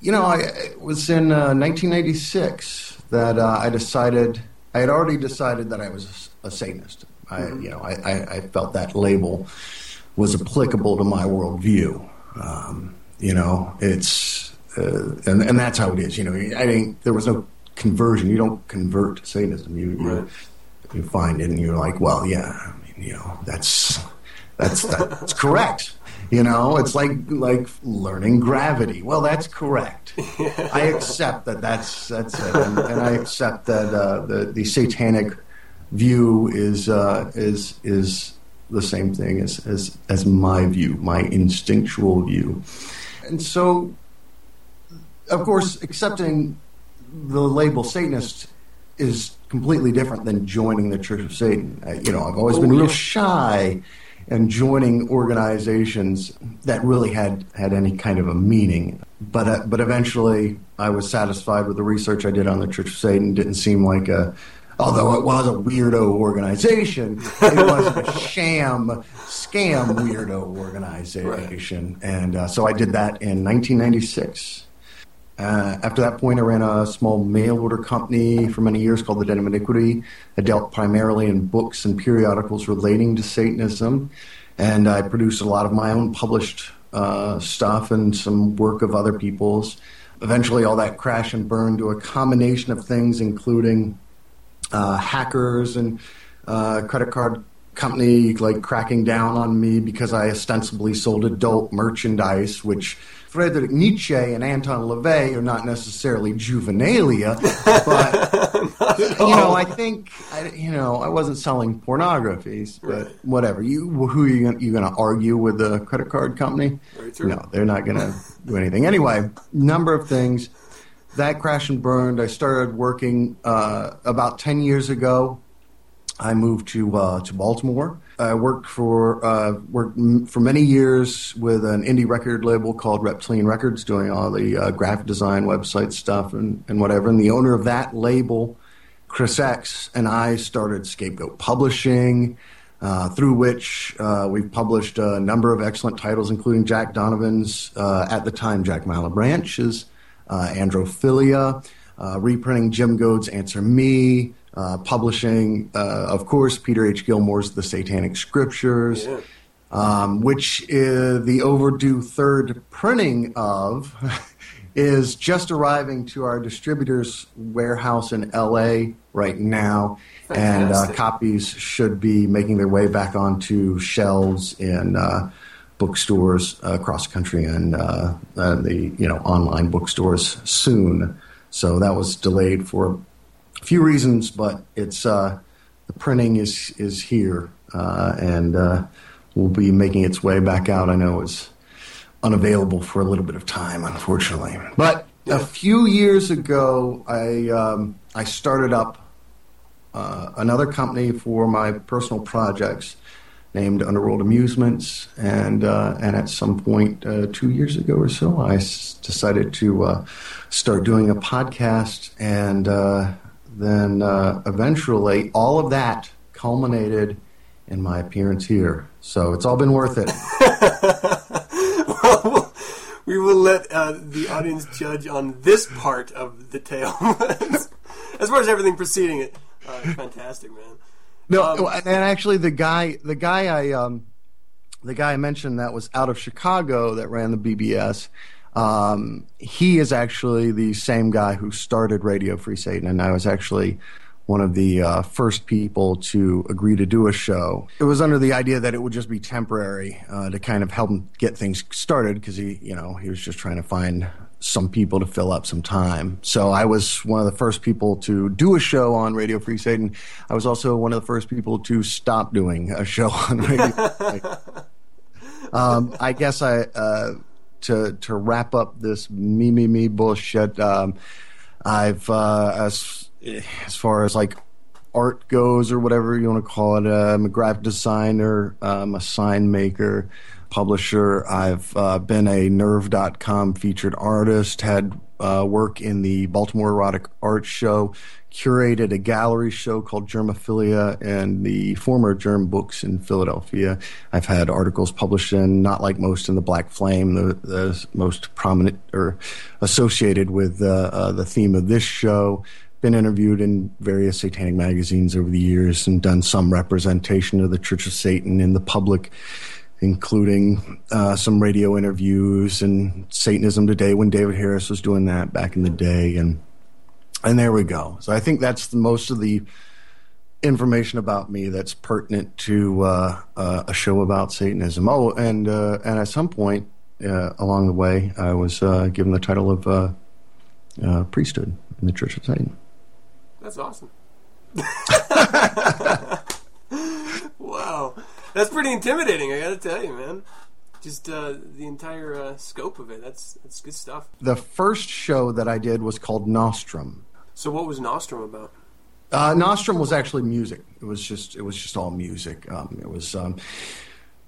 you know, I, it was in uh, 1996 that uh, I decided. I had already decided that I was a Satanist. I, you know, I, I, I felt that label was applicable to my worldview. Um, you know, it's uh, and and that's how it is. You know, I think there was no conversion. You don't convert to Satanism. You you, you find it, and you're like, well, yeah, I mean, you know, that's that's that's correct. You know, it's like like learning gravity. Well, that's correct. I accept that. That's that's it, and, and I accept that uh, the the satanic view is uh, is is the same thing as, as as my view, my instinctual view, and so, of course, accepting the label Satanist is completely different than joining the Church of Satan. I, you know, I've always been real shy and joining organizations that really had had any kind of a meaning. But uh, but eventually, I was satisfied with the research I did on the Church of Satan. Didn't seem like a although it was a weirdo organization, it wasn't a <laughs> sham scam weirdo organization. And uh, so I did that in 1996. Uh, after that point, I ran a small mail order company for many years called The Den of Iniquity. I dealt primarily in books and periodicals relating to Satanism, and I produced a lot of my own published uh, stuff and some work of other people's. Eventually, all that crashed and burned to a combination of things, including uh, hackers and uh, credit card company like cracking down on me because I ostensibly sold adult merchandise, which Friedrich Nietzsche and Anton LaVey are not necessarily juvenilia, but <laughs> you know, I think I, you know I wasn't selling pornographies, but whatever. You who are you gonna, you going to argue with the credit card company? No, they're not going to do anything. Anyway, number of things that crashed and burned. I started working uh, about ten years ago. I moved to uh, to Baltimore. I worked for uh, worked for many years with an indie record label called Reptilian Records, doing all the uh, graphic design, website stuff, and, and whatever. And the owner of that label, Chris X, and I started Scapegoat Publishing, uh, through which uh, we've published a number of excellent titles, including Jack Donovan's, uh, at the time, Jack Malebranche's uh, Androphilia, reprinting Jim Goad's Answer Me, uh, publishing, uh, of course, Peter H. Gilmore's The Satanic Scriptures, um, which is the overdue third printing of. <laughs> Is just arriving to our distributor's warehouse in LA right now, and uh, copies should be making their way back onto shelves in uh, bookstores uh, across the country and uh, uh, the you know online bookstores soon. So that was delayed for few reasons, but it's uh, the printing is is here uh, and uh, will be making its way back out. I know it's unavailable for a little bit of time, unfortunately. But a few years ago, I um, I started up uh, another company for my personal projects named Underworld Amusements, and uh, and at some point uh, two years ago or so, I s- decided to uh, start doing a podcast, and uh, then uh, eventually all of that culminated in my appearance here. So it's all been worth it. well, <laughs> we will let uh, the audience judge on this part of the tale. <laughs> as far as everything preceding it, uh, fantastic, man. No, and actually, the guy, the guy I, um, the guy I mentioned that was out of Chicago that ran the BBS. Um, he is actually the same guy who started Radio Free Satan, and I was actually one of the uh, first people to agree to do a show. It was under the idea that it would just be temporary uh, to kind of help him get things started because he, you know, he was just trying to find some people to fill up some time. So I was one of the first people to do a show on Radio Free Satan. I was also one of the first people to stop doing a show on Radio. Free Satan. <laughs> um, I guess I uh, to to wrap up this me me me bullshit. Um, I've uh, as as far as like art goes or whatever you want to call it. Uh, I'm a graphic designer. I'm a sign maker. publisher. I've uh, been a Nerve.com featured artist, had uh, work in the Baltimore Erotic Art Show, curated a gallery show called Germophilia and the former Germ Books in Philadelphia. I've had articles published in Not Like Most in the Black Flame, the, the most prominent or associated with uh, uh, the theme of this show. Been interviewed in various satanic magazines over the years and done some representation of the Church of Satan in the public including uh, some radio interviews and Satanism Today when David Harris was doing that back in the day, and and there we go. So I think that's the, most of the information about me that's pertinent to uh, uh, a show about Satanism. Oh, and uh, and at some point uh, along the way, I was uh, given the title of priesthood in the Church of Satan. That's awesome. <laughs> wow. That's pretty intimidating. I got to tell you, man. Just uh, the entire uh, scope of it. That's that's good stuff. The first show that I did was called Nostrum. So, what was Nostrum about? Uh, Nostrum was actually music. It was just it was just all music. Um, it was um,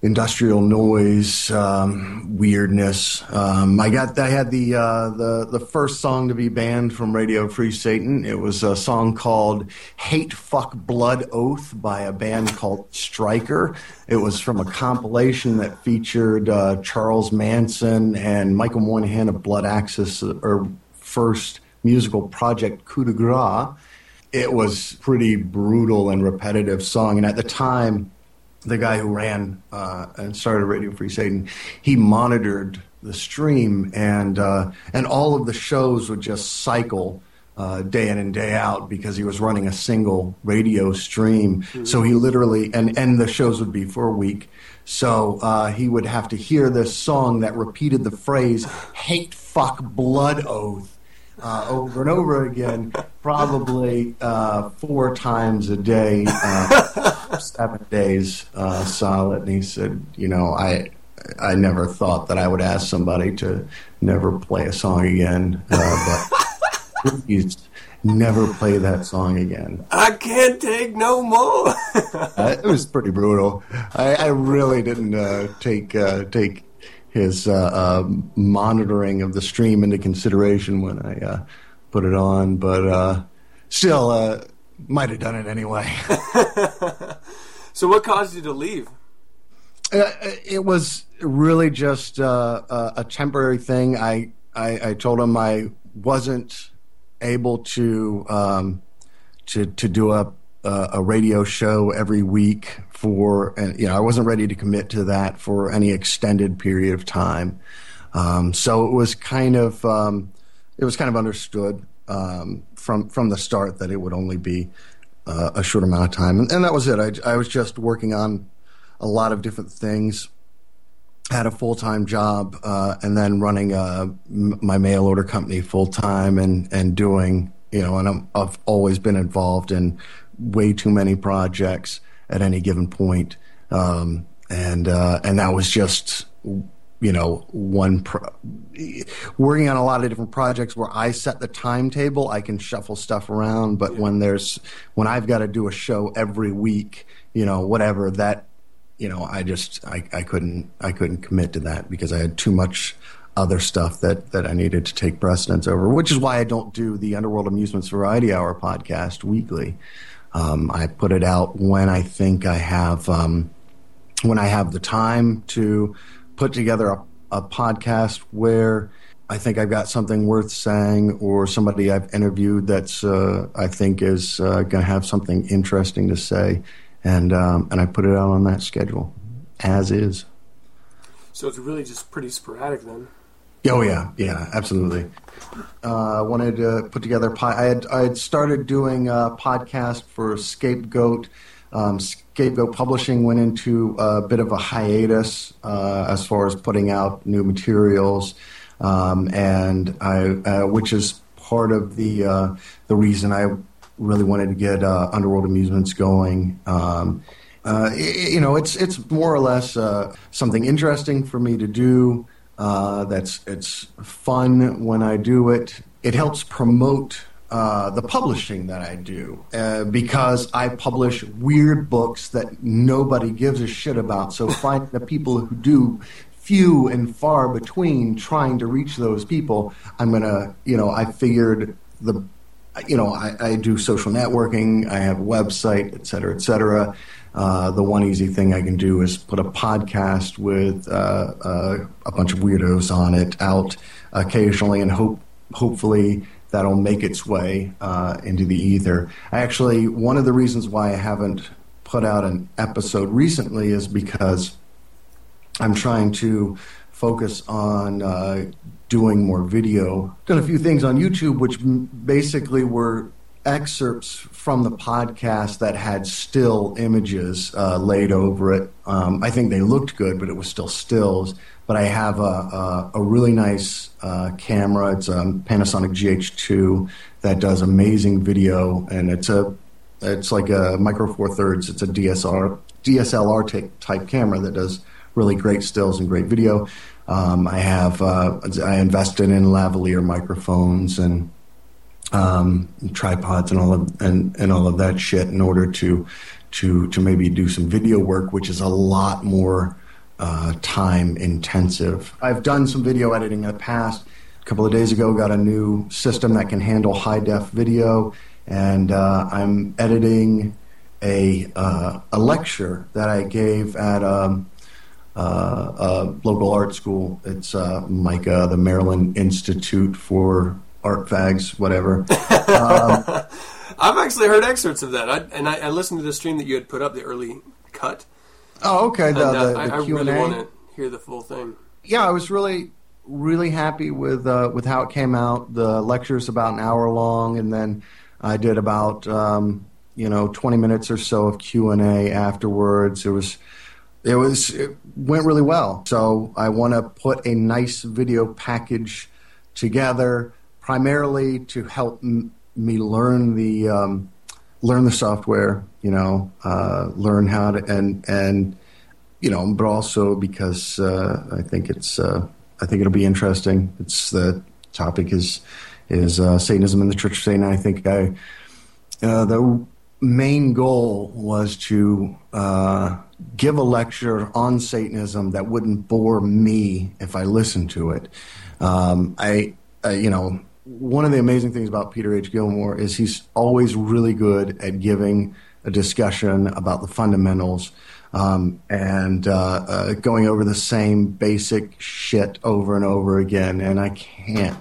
industrial noise, um, weirdness. Um, I got I had the uh, the the first song to be banned from Radio Free Satan. It was a song called "Hate Fuck Blood Oath" by a band called Striker. It was from a compilation that featured uh, Charles Manson and Michael Moynihan of Blood Axis, or first musical project Coup de Grace. It was pretty brutal and repetitive song, and at the time the guy who ran uh, and started Radio Free Satan, he monitored the stream, and uh, and all of the shows would just cycle uh, day in and day out because he was running a single radio stream. Mm-hmm. So he literally and and the shows would be for a week. So uh, he would have to hear this song that repeated the phrase "hate, fuck, blood oath." Uh, over and over again, probably uh, four times a day, uh, <laughs> seven days uh, solid. And he said, you know, I I never thought that I would ask somebody to never play a song again, uh, but <laughs> please never play that song again. I can't take no more. <laughs> Uh, it was pretty brutal. I, I really didn't take take his uh, uh, monitoring of the stream into consideration when I uh, put it on, but uh, still, uh, might have done it anyway. <laughs> <laughs> so, what caused you to leave? Uh, it was really just a temporary thing. I, I, I told him I wasn't able to um, to to do a a radio show every week for, and you know, I wasn't ready to commit to that for any extended period of time. Um, so it was kind of, um, it was kind of understood um, from from the start that it would only be uh, a short amount of time, and, and that was it. I, I, was just working on a lot of different things. Had a full time job, uh, and then running uh, my mail order company full time, and and doing you know, and i I've always been involved in way too many projects at any given point. Um, and uh, and that was just you know one pro- working on a lot of different projects where I set the timetable. I can shuffle stuff around, but when there's when I've got to do a show every week, you know, whatever that you know, I just I, I couldn't I couldn't commit to that because I had too much other stuff that that I needed to take precedence over, which is why I don't do the Underworld Amusements Variety Hour podcast weekly. Um, I put it out when I think I have um, when I have the time to put together a, a, podcast where I think I've got something worth saying, or somebody I've interviewed that's uh, I think is uh, going to have something interesting to say, and um, and I put it out on that schedule, as is. So it's really just pretty sporadic then. Oh yeah, yeah, absolutely. Uh, wanted to put together. I had I had started doing a podcast for Scapegoat. Um, Scapegoat Publishing went into a bit of a hiatus uh, as far as putting out new materials, um, and I, uh, which is part of the uh, the reason I really wanted to get uh, Underworld Amusements going. Um, uh, you know, it's it's more or less uh, something interesting for me to do. Uh, that's it's fun when I do it. It helps promote uh, the publishing that I do uh, because I publish weird books that nobody gives a shit about. So find the people who do few and far between trying to reach those people. I'm gonna, you know, I figured the, you know, I, I do social networking. I have a website, et cetera, et cetera. Uh, the one easy thing I can do is put a podcast with uh, uh, a bunch of weirdos on it out occasionally, and hope hopefully that'll make its way uh, into the ether. I actually one of the reasons why I haven't put out an episode recently is because I'm trying to focus on uh, doing more video. Done a few things on YouTube, which basically were excerpts from the podcast that had still images uh, laid over it. Um, I think they looked good, but it was still stills. But I have a, a, a really nice uh, camera. It's a Panasonic GH2 that does amazing video, and it's a it's like a Micro Four Thirds. It's a DSR DSLR t- type camera that does really great stills and great video. Um, I have uh, I invested in lavalier microphones and um, tripods and all of and, and all of that shit in order to to to maybe do some video work, which is a lot more uh, time intensive. I've done some video editing in the past. A couple of days ago, got a new system that can handle high def video, and uh, I'm editing a uh, a lecture that I gave at. Um, uh, a local art school. It's uh, MICA, the Maryland Institute for Art Fags, whatever. <laughs> Um, I've actually heard excerpts of that, I, and I, I, listened to the stream that you had put up, the early cut. Oh, okay. The, and, uh, the, the I, I really want to hear the full thing. Yeah, I was really, really happy with uh, with how it came out. The lecture's about an hour long, and then I did about um, you know twenty minutes or so of Q and A afterwards. It was it was it went really well. So I want to put a nice video package together, primarily to help m- me learn the um, learn the software. You know, uh, learn how to and and you know, but also because uh, I think it's uh, I think it'll be interesting. It's the topic is is uh, Satanism and the Church of Satan. I think I uh, the main goal was to uh, give a lecture on Satanism that wouldn't bore me if I listened to it. Um, I, I, you know, one of the amazing things about Peter H. Gilmore is he's always really good at giving a discussion about the fundamentals um, and uh, uh, going over the same basic shit over and over again. And I can't.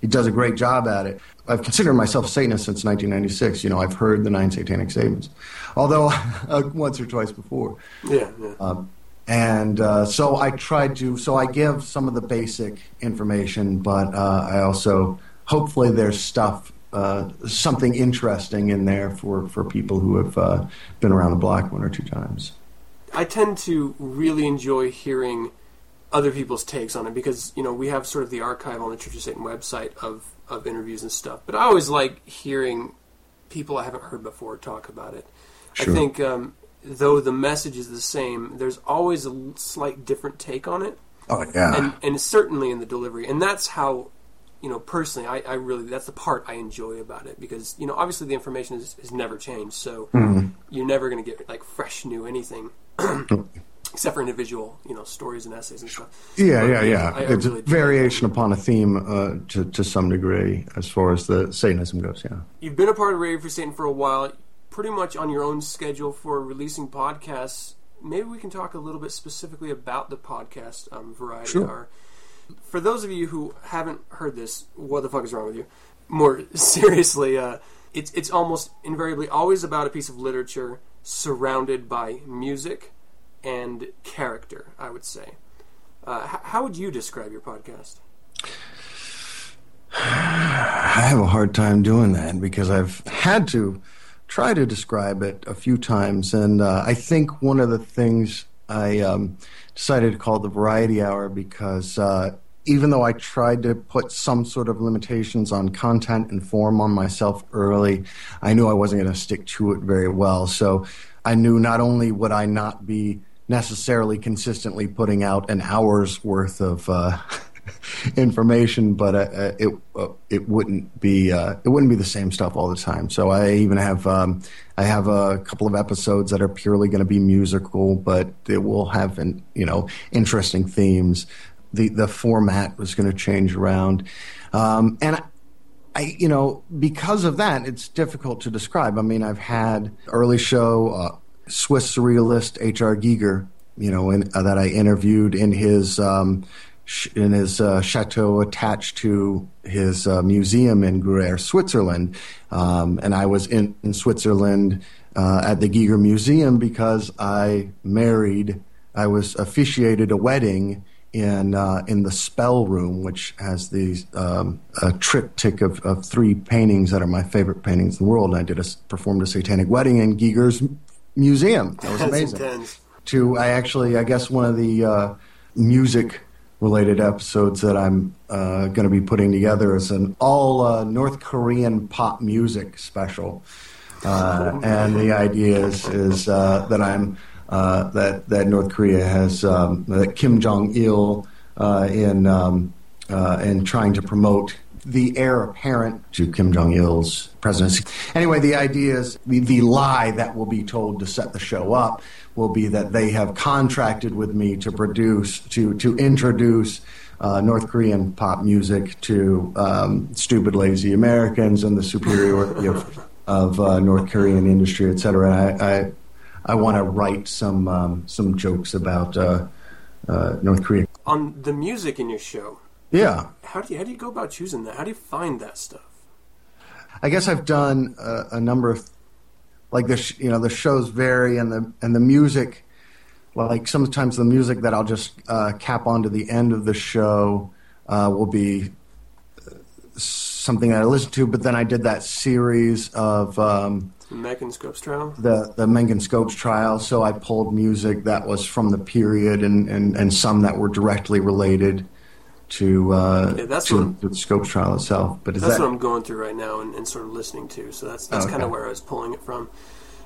He does a great job at it. I've considered myself a Satanist since 1996. You know, I've heard the nine satanic statements, although <laughs> uh, once or twice before. Yeah. yeah. Um, and uh, so I tried to. So I give some of the basic information, but uh, I also hopefully there's stuff, uh, something interesting in there for for people who have uh, been around the block one or two times. I tend to really enjoy hearing other people's takes on it because you know we have sort of the archive on the Church of Satan website of of interviews and stuff. But I always like hearing people I haven't heard before talk about it. Sure. I think um, though the message is the same, there's always a slight different take on it. Oh yeah, and and certainly in the delivery, and that's how. You know, personally, I, I really that's the part I enjoy about it because you know obviously the information is, is never changed, so Mhm. you're never going to get like fresh new anything, <clears throat> except for individual you know stories and essays and stuff. Yeah, But, yeah, yeah. I, I it's really a variation upon a theme uh, to to some degree, as far as the Satanism goes. Yeah. You've been a part of Radio Free Satan for a while, pretty much on your own schedule for releasing podcasts. Maybe we can talk a little bit specifically about the podcast um, variety. Sure. Hour. For those of you who haven't heard this, what the fuck is wrong with you? More <laughs> seriously, uh, it's it's almost invariably always about a piece of literature surrounded by music and character. I would say. Uh, h- how would you describe your podcast? I have a hard time doing that because I've had to try to describe it a few times, and uh, I think one of the things I um, decided to call the Variety Hour because uh, even though I tried to put some sort of limitations on content and form on myself early, I knew I wasn't going to stick to it very well. So I knew not only would I not be necessarily consistently putting out an hour's worth of uh, <laughs> information, but uh, uh, it uh, it wouldn't be uh, it wouldn't be the same stuff all the time. So I even have um, I have a couple of episodes that are purely going to be musical, but it will have an, you know interesting themes. The the format was going to change around, um, and. I, I, you know, because of that, it's difficult to describe. I mean, I've had early show uh, Swiss surrealist H.R. Giger, you know, in, uh, that I interviewed in his um, in his uh, chateau attached to his uh, museum in Gruyere, Switzerland, um, and I was in, in Switzerland uh, at the Giger Museum because I married. I was officiated a wedding in uh, in the spell room, which has these um, a triptych of, of three paintings that are my favorite paintings in the world. And I did a performed a satanic wedding in Giger's museum. That was amazing. To I actually, I guess one of the uh, music related episodes that I'm uh, going to be putting together is an all uh, North Korean pop music special. Uh, and the idea is is uh, that I'm uh, that that North Korea has um, that Kim Jong Il uh, in um, uh, in trying to promote the heir apparent to Kim Jong Il's presidency. Anyway, the idea is the, the lie that will be told to set the show up will be that they have contracted with me to produce to to introduce. Uh, North Korean pop music to um, stupid, lazy Americans and the superiority of, of uh, North Korean industry, et cetera. I, I, I want to write some um, some jokes about uh, uh, North Korea. On the music in your show, Yeah, how do you how do you go about choosing that? How do you find that stuff? I guess I've done a, a number of like the you know the shows vary and the and the music. Like sometimes the music that I'll just uh, cap onto the end of the show uh, will be uh, something that I listen to. But then I did that series of um, The Megan Scopes trial. the the Mencken Scopes trial, so I pulled music that was from the period and, and, and some that were directly related to uh, Yeah, that's to what- the Scopes trial itself. But is That's that what I'm going through right now and, and sort of listening to. So that's that's Okay. kind of where I was pulling it from.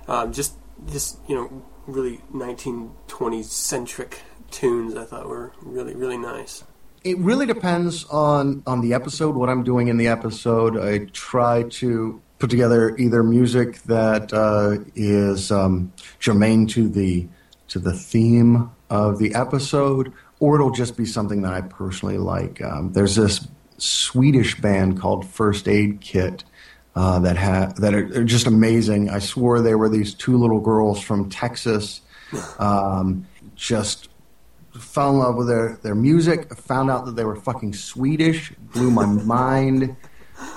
Um, just this, you know really 1920s centric tunes I thought were really really nice. It really depends on on the episode. What I'm doing in the episode, I try to put together either music that uh, is um, germane to the to the theme of the episode, or it'll just be something that I personally like. Um, there's this Swedish band called First Aid Kit. Uh, that ha- that are, are just amazing. I swore they were these two little girls from Texas, um, just fell in love with their, their music, found out that they were fucking Swedish, blew my mind.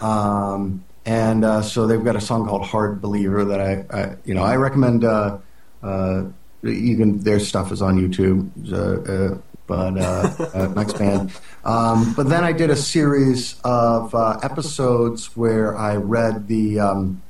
Um, and uh, so they've got a song called Hard Believer that I, I you know, I recommend. Uh, uh, their stuff is on YouTube, uh, uh, but uh, uh, next band. Um, but then I did a series of uh, episodes where I read the. Um,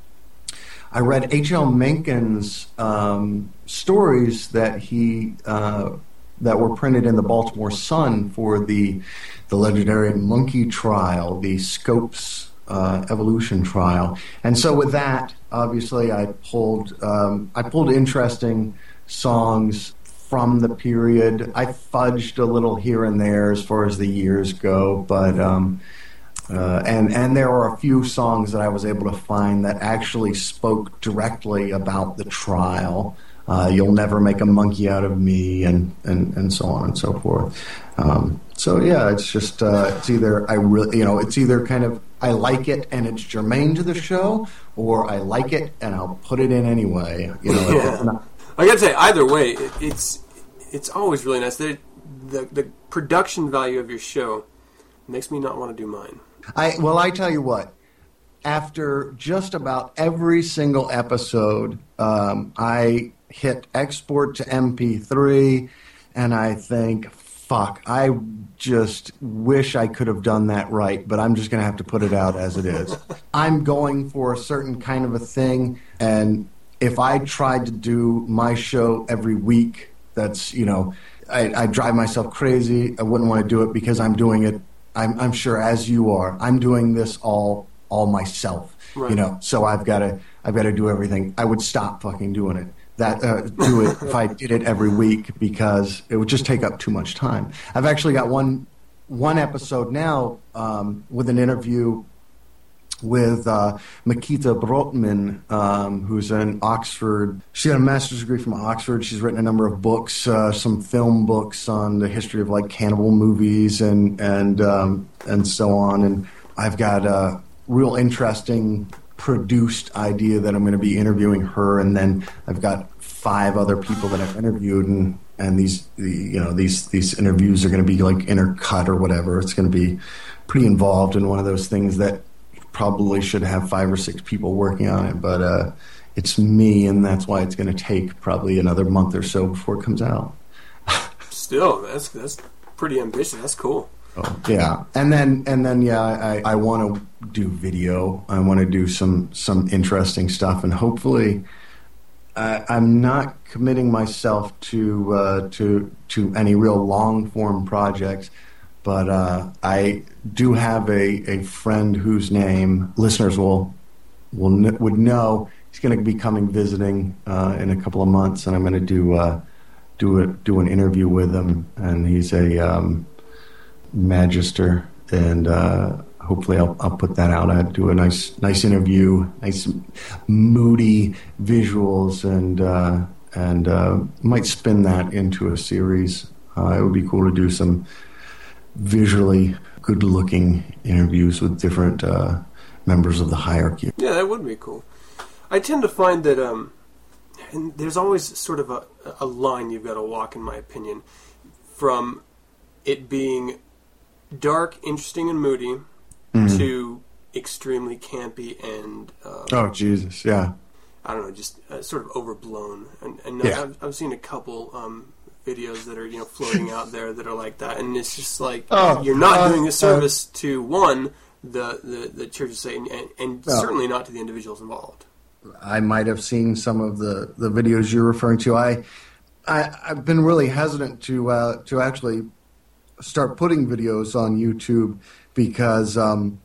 I read H.L. Mencken's um, stories that he uh, that were printed in the Baltimore Sun for the the legendary monkey trial, the Scopes uh, evolution trial, and so with that, obviously, I pulled um, I pulled interesting songs from the period. I fudged a little here and there as far as the years go, but. Um, uh, and and there are a few songs that I was able to find that actually spoke directly about the trial. Uh, You'll never make a monkey out of me, and and, and so on and so forth. Um, so yeah, it's just uh, it's either I really you know it's either kind of I like it and it's germane to the show, or I like it and I'll put it in anyway. You know, Yeah. I gotta say, either way, it, it's it's always really nice. The, the the production value of your show makes me not want to do mine. I well, I tell you what. After just about every single episode, um, I hit export to MP3, and I think, "Fuck! I just wish I could have done that right." But I'm just going to have to put it out as it is. I'm going for a certain kind of a thing, and if I tried to do my show every week, that's you know, I, I drive myself crazy. I wouldn't want to do it because I'm doing it I'm, I'm sure as you are, I'm doing this all all myself. Right. You know, so I've got to I've got to do everything. I would stop fucking doing it. That uh, do it if I did it every week because it would just take up too much time. I've actually got one one episode now um, with an interview with uh, Mikita Brottman, um, who's in Oxford. She got a master's degree from Oxford. She's written a number of books, uh, some film books on the history of like cannibal movies and and um, and so on. And I've got a real interesting produced idea that I'm going to be interviewing her, and then I've got five other people that I've interviewed, and and these the, you know these these interviews are going to be like intercut or whatever. It's going to be pretty involved in one of those things that probably should have five or six people working on it, but uh, it's me, and that's why it's going to take probably another month or so before it comes out. <laughs> Still, that's that's pretty ambitious. That's cool. Oh, yeah, and then and then yeah, I, I want to do video. I want to do some some interesting stuff, and hopefully, uh, I'm not committing myself to uh, to to any real long form projects. But uh, I do have a, a friend whose name listeners will will would know. He's going to be coming visiting uh, in a couple of months, and I'm going to do uh, do a, do an interview with him. And he's a um, magister, and uh, hopefully I'll, I'll put that out. I do a nice nice interview, nice moody visuals, and uh, and uh, might spin that into a series. Uh, it would be cool to do some visually good looking interviews with different uh, members of the hierarchy. Yeah, that would be cool. I tend to find that um, and there's always sort of a, a line you've got to walk, in my opinion, from it being dark, interesting, and moody Mhm. to extremely campy and uh, Oh Jesus, yeah. I don't know, just uh, sort of overblown. And, and Yeah. I've, I've seen a couple um, videos that are you know floating out there that are like that, and it's just like Oh, you're not uh, doing a service to one the, the the Church of Satan, and, and No. certainly not to the individuals involved. I might have seen some of the, the videos you're referring to. I, I I've been really hesitant to uh, to actually start putting videos on YouTube because, um,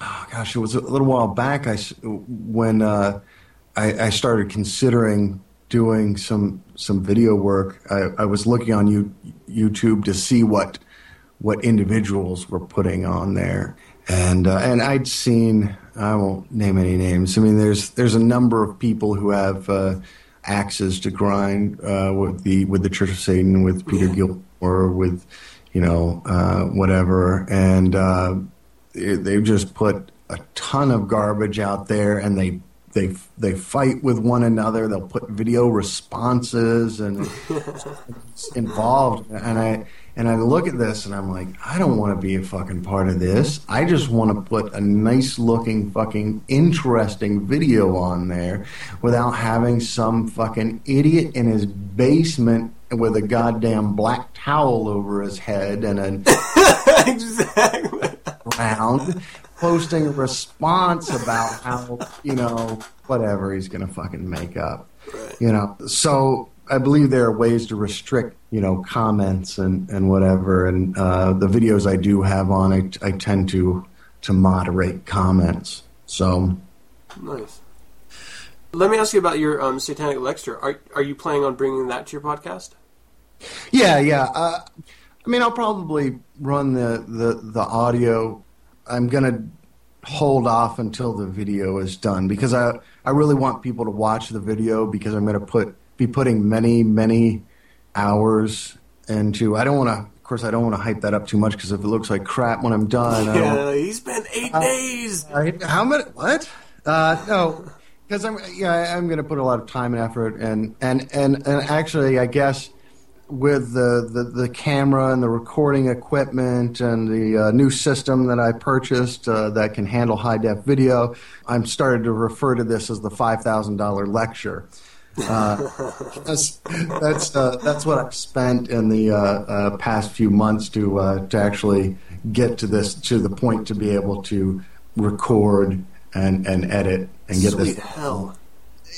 oh gosh, it was a little while back. I when uh, I, I started considering doing some some video work. I, I was looking on you, YouTube to see what what individuals were putting on there, and uh, and I'd seen I won't name any names. I mean, there's there's a number of people who have uh, axes to grind uh, with the with the Church of Satan, with Peter Gilmore, with you know uh, whatever, and uh, they've just put a ton of garbage out there, and they. They, they fight with one another. They'll put video responses and it's <laughs> involved. And I and I look at this and I'm like, I don't want to be a fucking part of this. I just want to put a nice looking fucking interesting video on there without having some fucking idiot in his basement with a goddamn black towel over his head and an <laughs> exactly round posting a response about how you know whatever he's gonna fucking make up you know so i believe there are ways to restrict you know comments and and whatever and uh, the videos i do have on I, I tend to to moderate comments so Nice. Let me ask you about your um, satanic lecture. Are are you planning on bringing that to your podcast? Yeah, yeah. Uh, I mean, I'll probably run the, the, the audio. I'm going to hold off until the video is done because I, I really want people to watch the video because I'm going to put be putting many, many hours into. I don't want to, of course, I don't want to hype that up too much because if it looks like crap when I'm done, I Yeah, he spent eight days. Uh, how many? What? Uh, no, because I'm yeah I'm going to put a lot of time and effort and and and and actually I guess with the the, the camera and the recording equipment and the uh, new system that I purchased uh, that can handle high def video, I'm starting to refer to this as the five thousand dollar lecture. Uh, <laughs> that's that's uh, that's what I've spent in the uh, uh, past few months to to actually get to this to the point to be able to record and, and edit and get Sweet this. hell.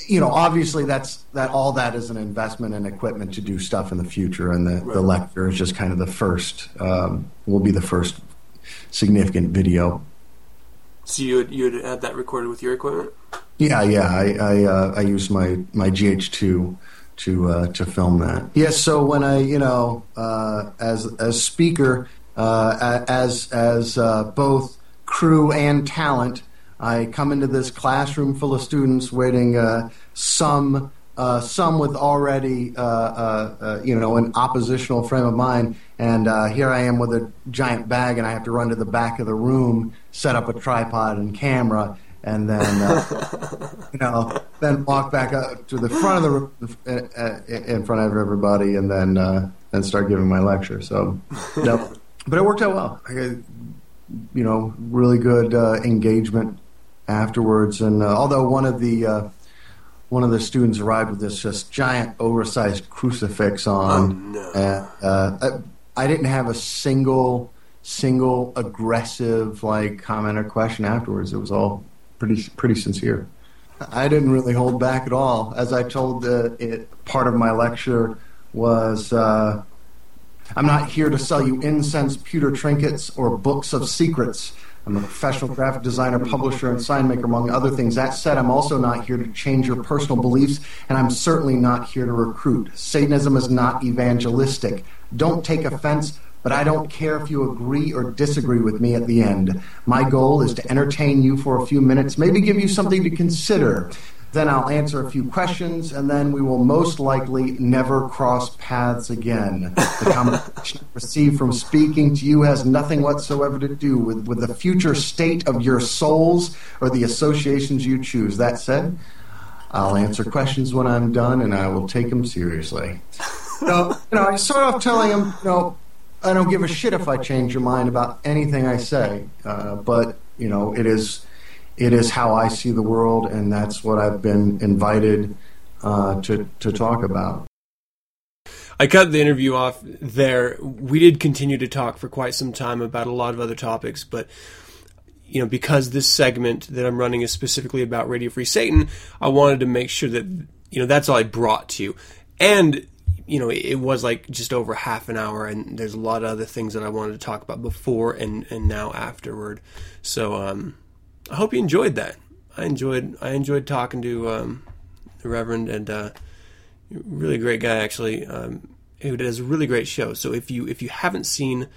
You know, obviously that's that all that is an investment in equipment to do stuff in the future, and the, the lecture is just kind of the first. Um, will be the first significant video. So you would, you would have that recorded with your equipment? Yeah, yeah. I I, uh, I use my my GH2 to uh, to film that. Yes. so when I you know uh, as as speaker, uh, as as uh, both crew and talent. I come into this classroom full of students, waiting uh, some uh, some with already uh, uh, uh, you know an oppositional frame of mind, and uh, here I am with a giant bag, and I have to run to the back of the room, set up a tripod and camera, and then uh, <laughs> you know then walk back up to the front of the room uh, in front of everybody, and then uh, then start giving my lecture. So, <laughs> no, but it worked out well. I got, you know, really good uh, engagement afterwards, and uh, although one of the uh, one of the students arrived with this just giant oversized crucifix on. Oh, no. and, uh, I, I didn't have a single single aggressive like comment or question afterwards. It was all pretty pretty sincere. I didn't really hold back at all. As I told uh, it, part of my lecture was. Uh, I'm not here to sell you incense, pewter trinkets, or books of secrets. I'm a professional graphic designer, publisher, and sign maker, among other things. That said, I'm also not here to change your personal beliefs, and I'm certainly not here to recruit. Satanism is not evangelistic. Don't take offense, but I don't care if you agree or disagree with me at the end. My goal is to entertain you for a few minutes, maybe give you something to consider. Then I'll answer a few questions, and then we will most likely never cross paths again. The commendation received from speaking to you has nothing whatsoever to do with, with the future state of your souls or the associations you choose. That said, I'll answer questions when I'm done, and I will take them seriously. So, you know, I start off telling him, you know, I don't give a shit if I change your mind about anything I say, uh, but you know, it is it is how I see the world, and that's what I've been invited uh, to to talk about. I cut the interview off there. We did continue to talk for quite some time about a lot of other topics, but you know, because this segment that I'm running is specifically about Radio Free Satan, I wanted to make sure that you know that's all I brought to you. And you know, it was like just over half an hour, and there's a lot of other things that I wanted to talk about before and and now afterward. So um, I hope you enjoyed that. I enjoyed I enjoyed talking to um, the Reverend and uh, really great guy actually um, who does a really great show. So if you if you haven't seen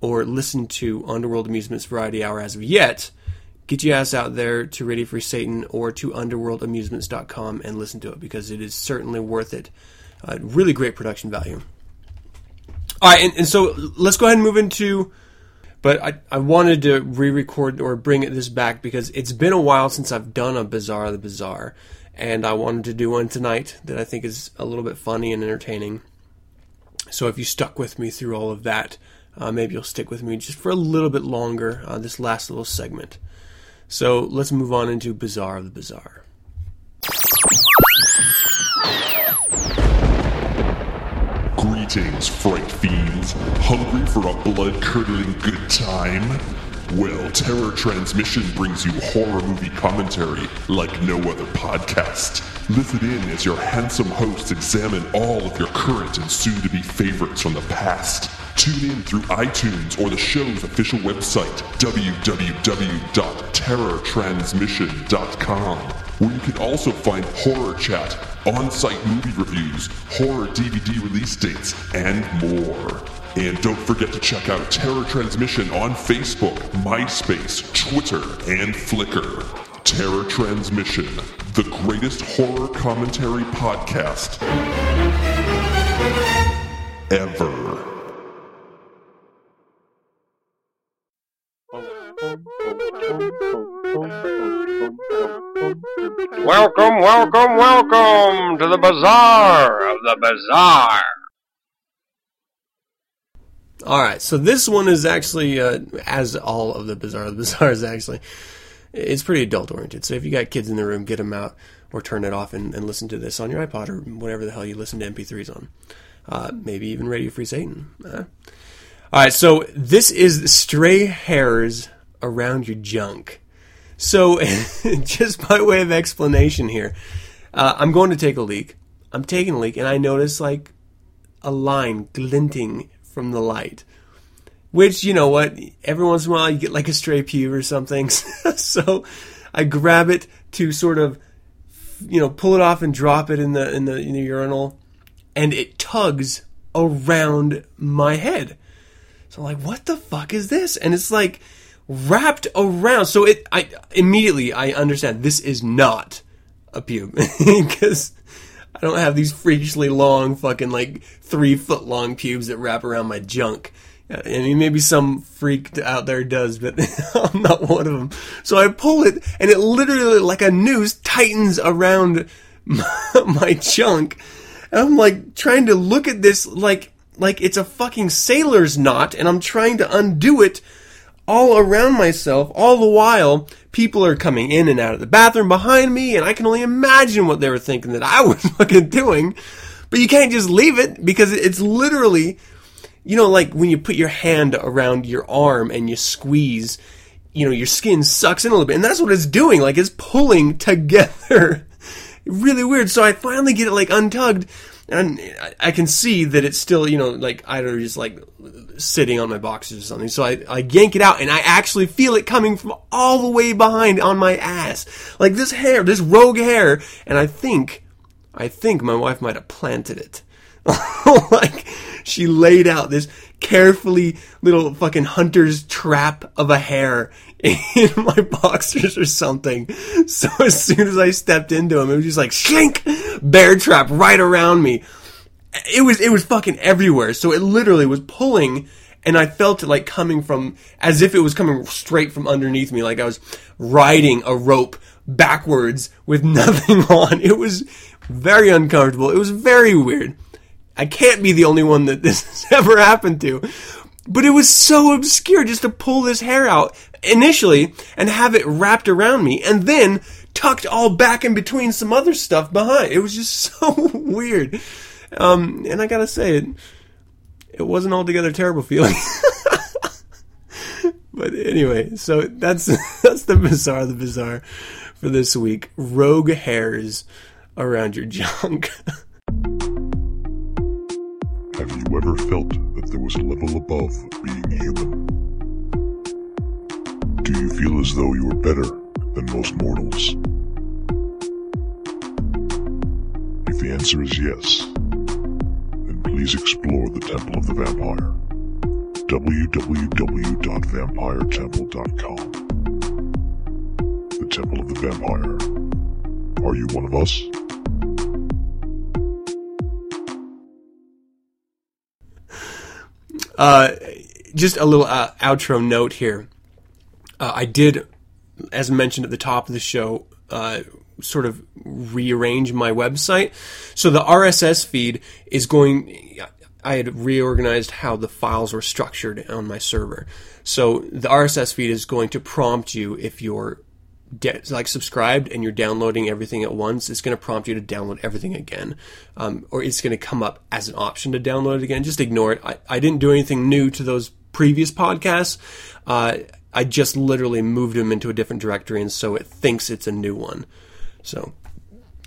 or listened to Underworld Amusements Variety Hour as of yet, get your ass out there to Radio Free Satan or to underworldamusements.com and listen to it because it is certainly worth it. Uh, really great production value. All right, and, and so let's go ahead and move into. But I, I wanted to re record or bring this back because it's been a while since I've done a Bizarre the Bizarre. And I wanted to do one tonight that I think is a little bit funny and entertaining. So if you stuck with me through all of that, uh, maybe you'll stick with me just for a little bit longer, uh, this last little segment. So let's move on into Bizarre of the Bizarre. Greetings, fright fiends. Hungry for a blood curdling good time? Well, Terror Transmission brings you horror movie commentary like no other podcast. Listen in as your handsome hosts examine all of your current and soon to be favorites from the past. Tune in through iTunes or the show's official website, www.terrortransmission.com, where you can also find horror chat, on site movie reviews, horror DVD release dates, and more. And don't forget to check out Terror Transmission on Facebook, MySpace, Twitter, and Flickr. Terror Transmission, the greatest horror commentary podcast ever. <laughs> Welcome, welcome, welcome to the Bazaar of the Bazaar. All right, so this one is actually, uh, as all of the Bizarre the Bizarre is actually, it's pretty adult oriented. So if you got kids in the room, get them out or turn it off and, and listen to this on your iPod or whatever the hell you listen to MP3s on. Uh, maybe even Radio Free Satan. Uh. All right, so this is Stray Hairs Around Your Junk. So, <laughs> just by way of explanation here, uh, I'm going to take a leak. I'm taking a leak, and I notice like a line glinting from the light. Which, you know what, every once in a while you get like a stray pube or something. <laughs> so I grab it to sort of, you know, pull it off and drop it in the, in the, in the urinal. And it tugs around my head. So I'm like, what the fuck is this? And it's like wrapped around. So it, I immediately I understand this is not a pube because <laughs> I don't have these freakishly long, fucking like three foot long pubes that wrap around my junk. I mean, maybe some freak out there does, but <laughs> I'm not one of them. So I pull it, and it literally, like a noose, tightens around my, <laughs> my junk. And I'm like trying to look at this like like it's a fucking sailor's knot, and I'm trying to undo it all around myself. All the while, people are coming in and out of the bathroom behind me, and I can only imagine what they were thinking that I <laughs> was fucking doing. But you can't just leave it because it's literally you know, like when you put your hand around your arm and you squeeze, you know, your skin sucks in a little bit. And that's what it's doing. Like it's pulling together. <laughs> really weird. So I finally get it like untugged and I can see that it's still, you know, like either just like sitting on my boxes or something. So I, I yank it out and I actually feel it coming from all the way behind on my ass. Like this hair, this rogue hair. And I think, I think my wife might have planted it. <laughs> like, she laid out this carefully little fucking hunter's trap of a hair in <laughs> my boxers or something. So as soon as I stepped into him, it was just like slink, bear trap right around me. It was it was fucking everywhere. So it literally was pulling, and I felt it like coming from as if it was coming straight from underneath me, like I was riding a rope backwards with <laughs> nothing on. It was very uncomfortable. It was very weird. I can't be the only one that <laughs> this has ever happened to. But it was so obscure just to pull this hair out initially and have it wrapped around me and then tucked all back in between some other stuff behind. It was just <laughs> so weird. Um, and I gotta say, it, it wasn't altogether terrible feeling. <laughs> but anyway, so that's <laughs> that's the bizarre, the bizarre for this week. Rogue hairs around your junk. <laughs> Have you ever felt that there was a level above being human? Do you feel as though you are better than most mortals? If the answer is yes, please explore the Temple of the Vampire. www.vampiretemple.com The Temple of the Vampire. Are you one of us? Uh, just a little uh, outro note here. Uh, I did, as mentioned at the top of the show, uh, sort of rearrange my website. So the RSS feed is going. I had reorganized how the files were structured on my server. So the RSS feed is going to prompt you if you're de- like subscribed and you're downloading everything at once, it's going to prompt you to download everything again, um, or it's going to come up as an option to download it again. Just ignore it. I, I didn't do anything new to those previous podcasts. Uh, I just literally moved them into a different directory, and so it thinks it's a new one. So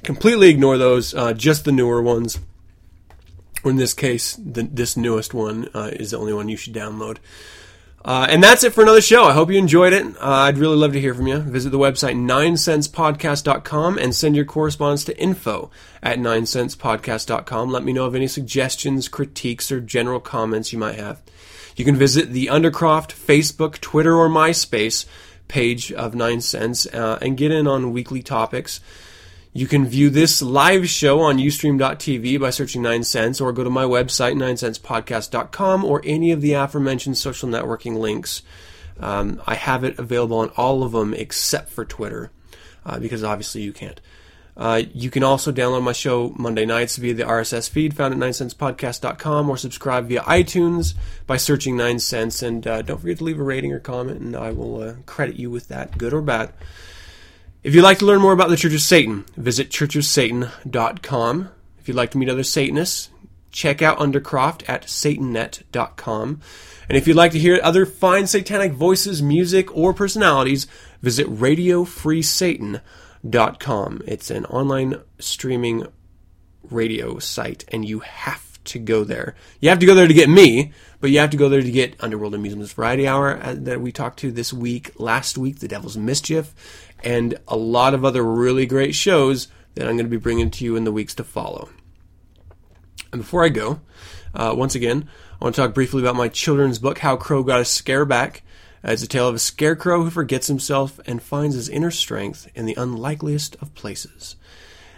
completely ignore those. Uh, just the newer ones. Or in this case, the, this newest one uh, is the only one you should download. Uh, and that's it for another show. I hope you enjoyed it. Uh, I'd really love to hear from you. Visit the website 9centspodcast.com and send your correspondence to info at 9centspodcast.com. Let me know of any suggestions, critiques, or general comments you might have. You can visit the Undercroft Facebook, Twitter, or MySpace page of 9 Cents uh, and get in on weekly topics. You can view this live show on ustream.tv by searching 9 Cents or go to my website, 9centspodcast.com, or any of the aforementioned social networking links. Um, I have it available on all of them except for Twitter, uh, because obviously you can't. Uh, you can also download my show Monday nights via the RSS feed found at 9centspodcast.com or subscribe via iTunes by searching 9 Cents. And uh, don't forget to leave a rating or comment, and I will uh, credit you with that, good or bad. If you'd like to learn more about the Church of Satan, visit churchofsatan.com. If you'd like to meet other Satanists, check out Undercroft at satannet.com. And if you'd like to hear other fine satanic voices, music, or personalities, visit radio radiofreesatan.com. It's an online streaming radio site, and you have to go there. You have to go there to get me, but you have to go there to get Underworld Amusements Variety Hour uh, that we talked to this week, last week, The Devil's Mischief, and a lot of other really great shows that I'm going to be bringing to you in the weeks to follow. And before I go, uh, once again, I want to talk briefly about my children's book, How Crow Got a Scare Back. It's a tale of a scarecrow who forgets himself and finds his inner strength in the unlikeliest of places.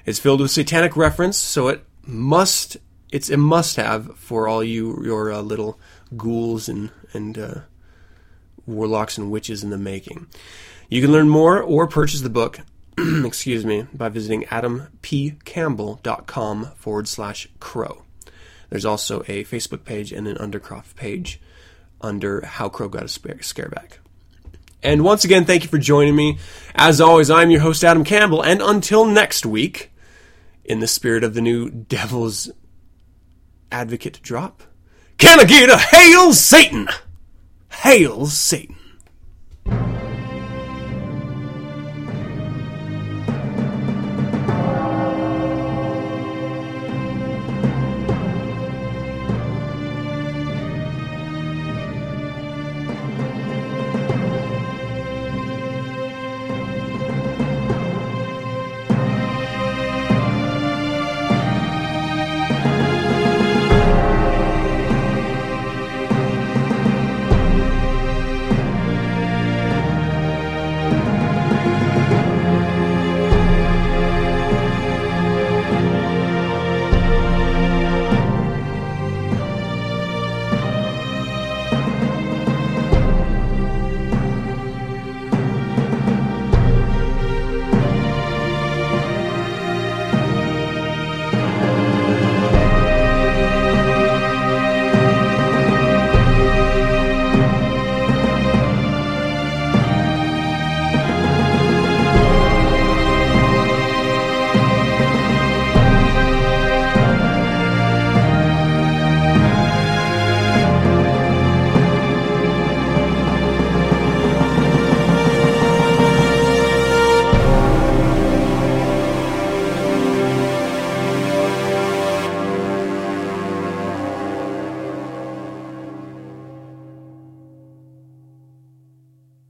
It's filled with satanic reference, so it must it's a must have for all you your uh, little ghouls and and uh, warlocks and witches in the making. You can learn more or purchase the book, <clears throat> excuse me, by visiting adampcampbell.com forward slash crow. There's also a Facebook page and an Undercroft page under How Crow Got a Scareback. And once again, thank you for joining me. As always, I'm your host, Adam Campbell, and until next week, in the spirit of the new Devil's Advocate drop, can I get a Hail Satan? Hail Satan.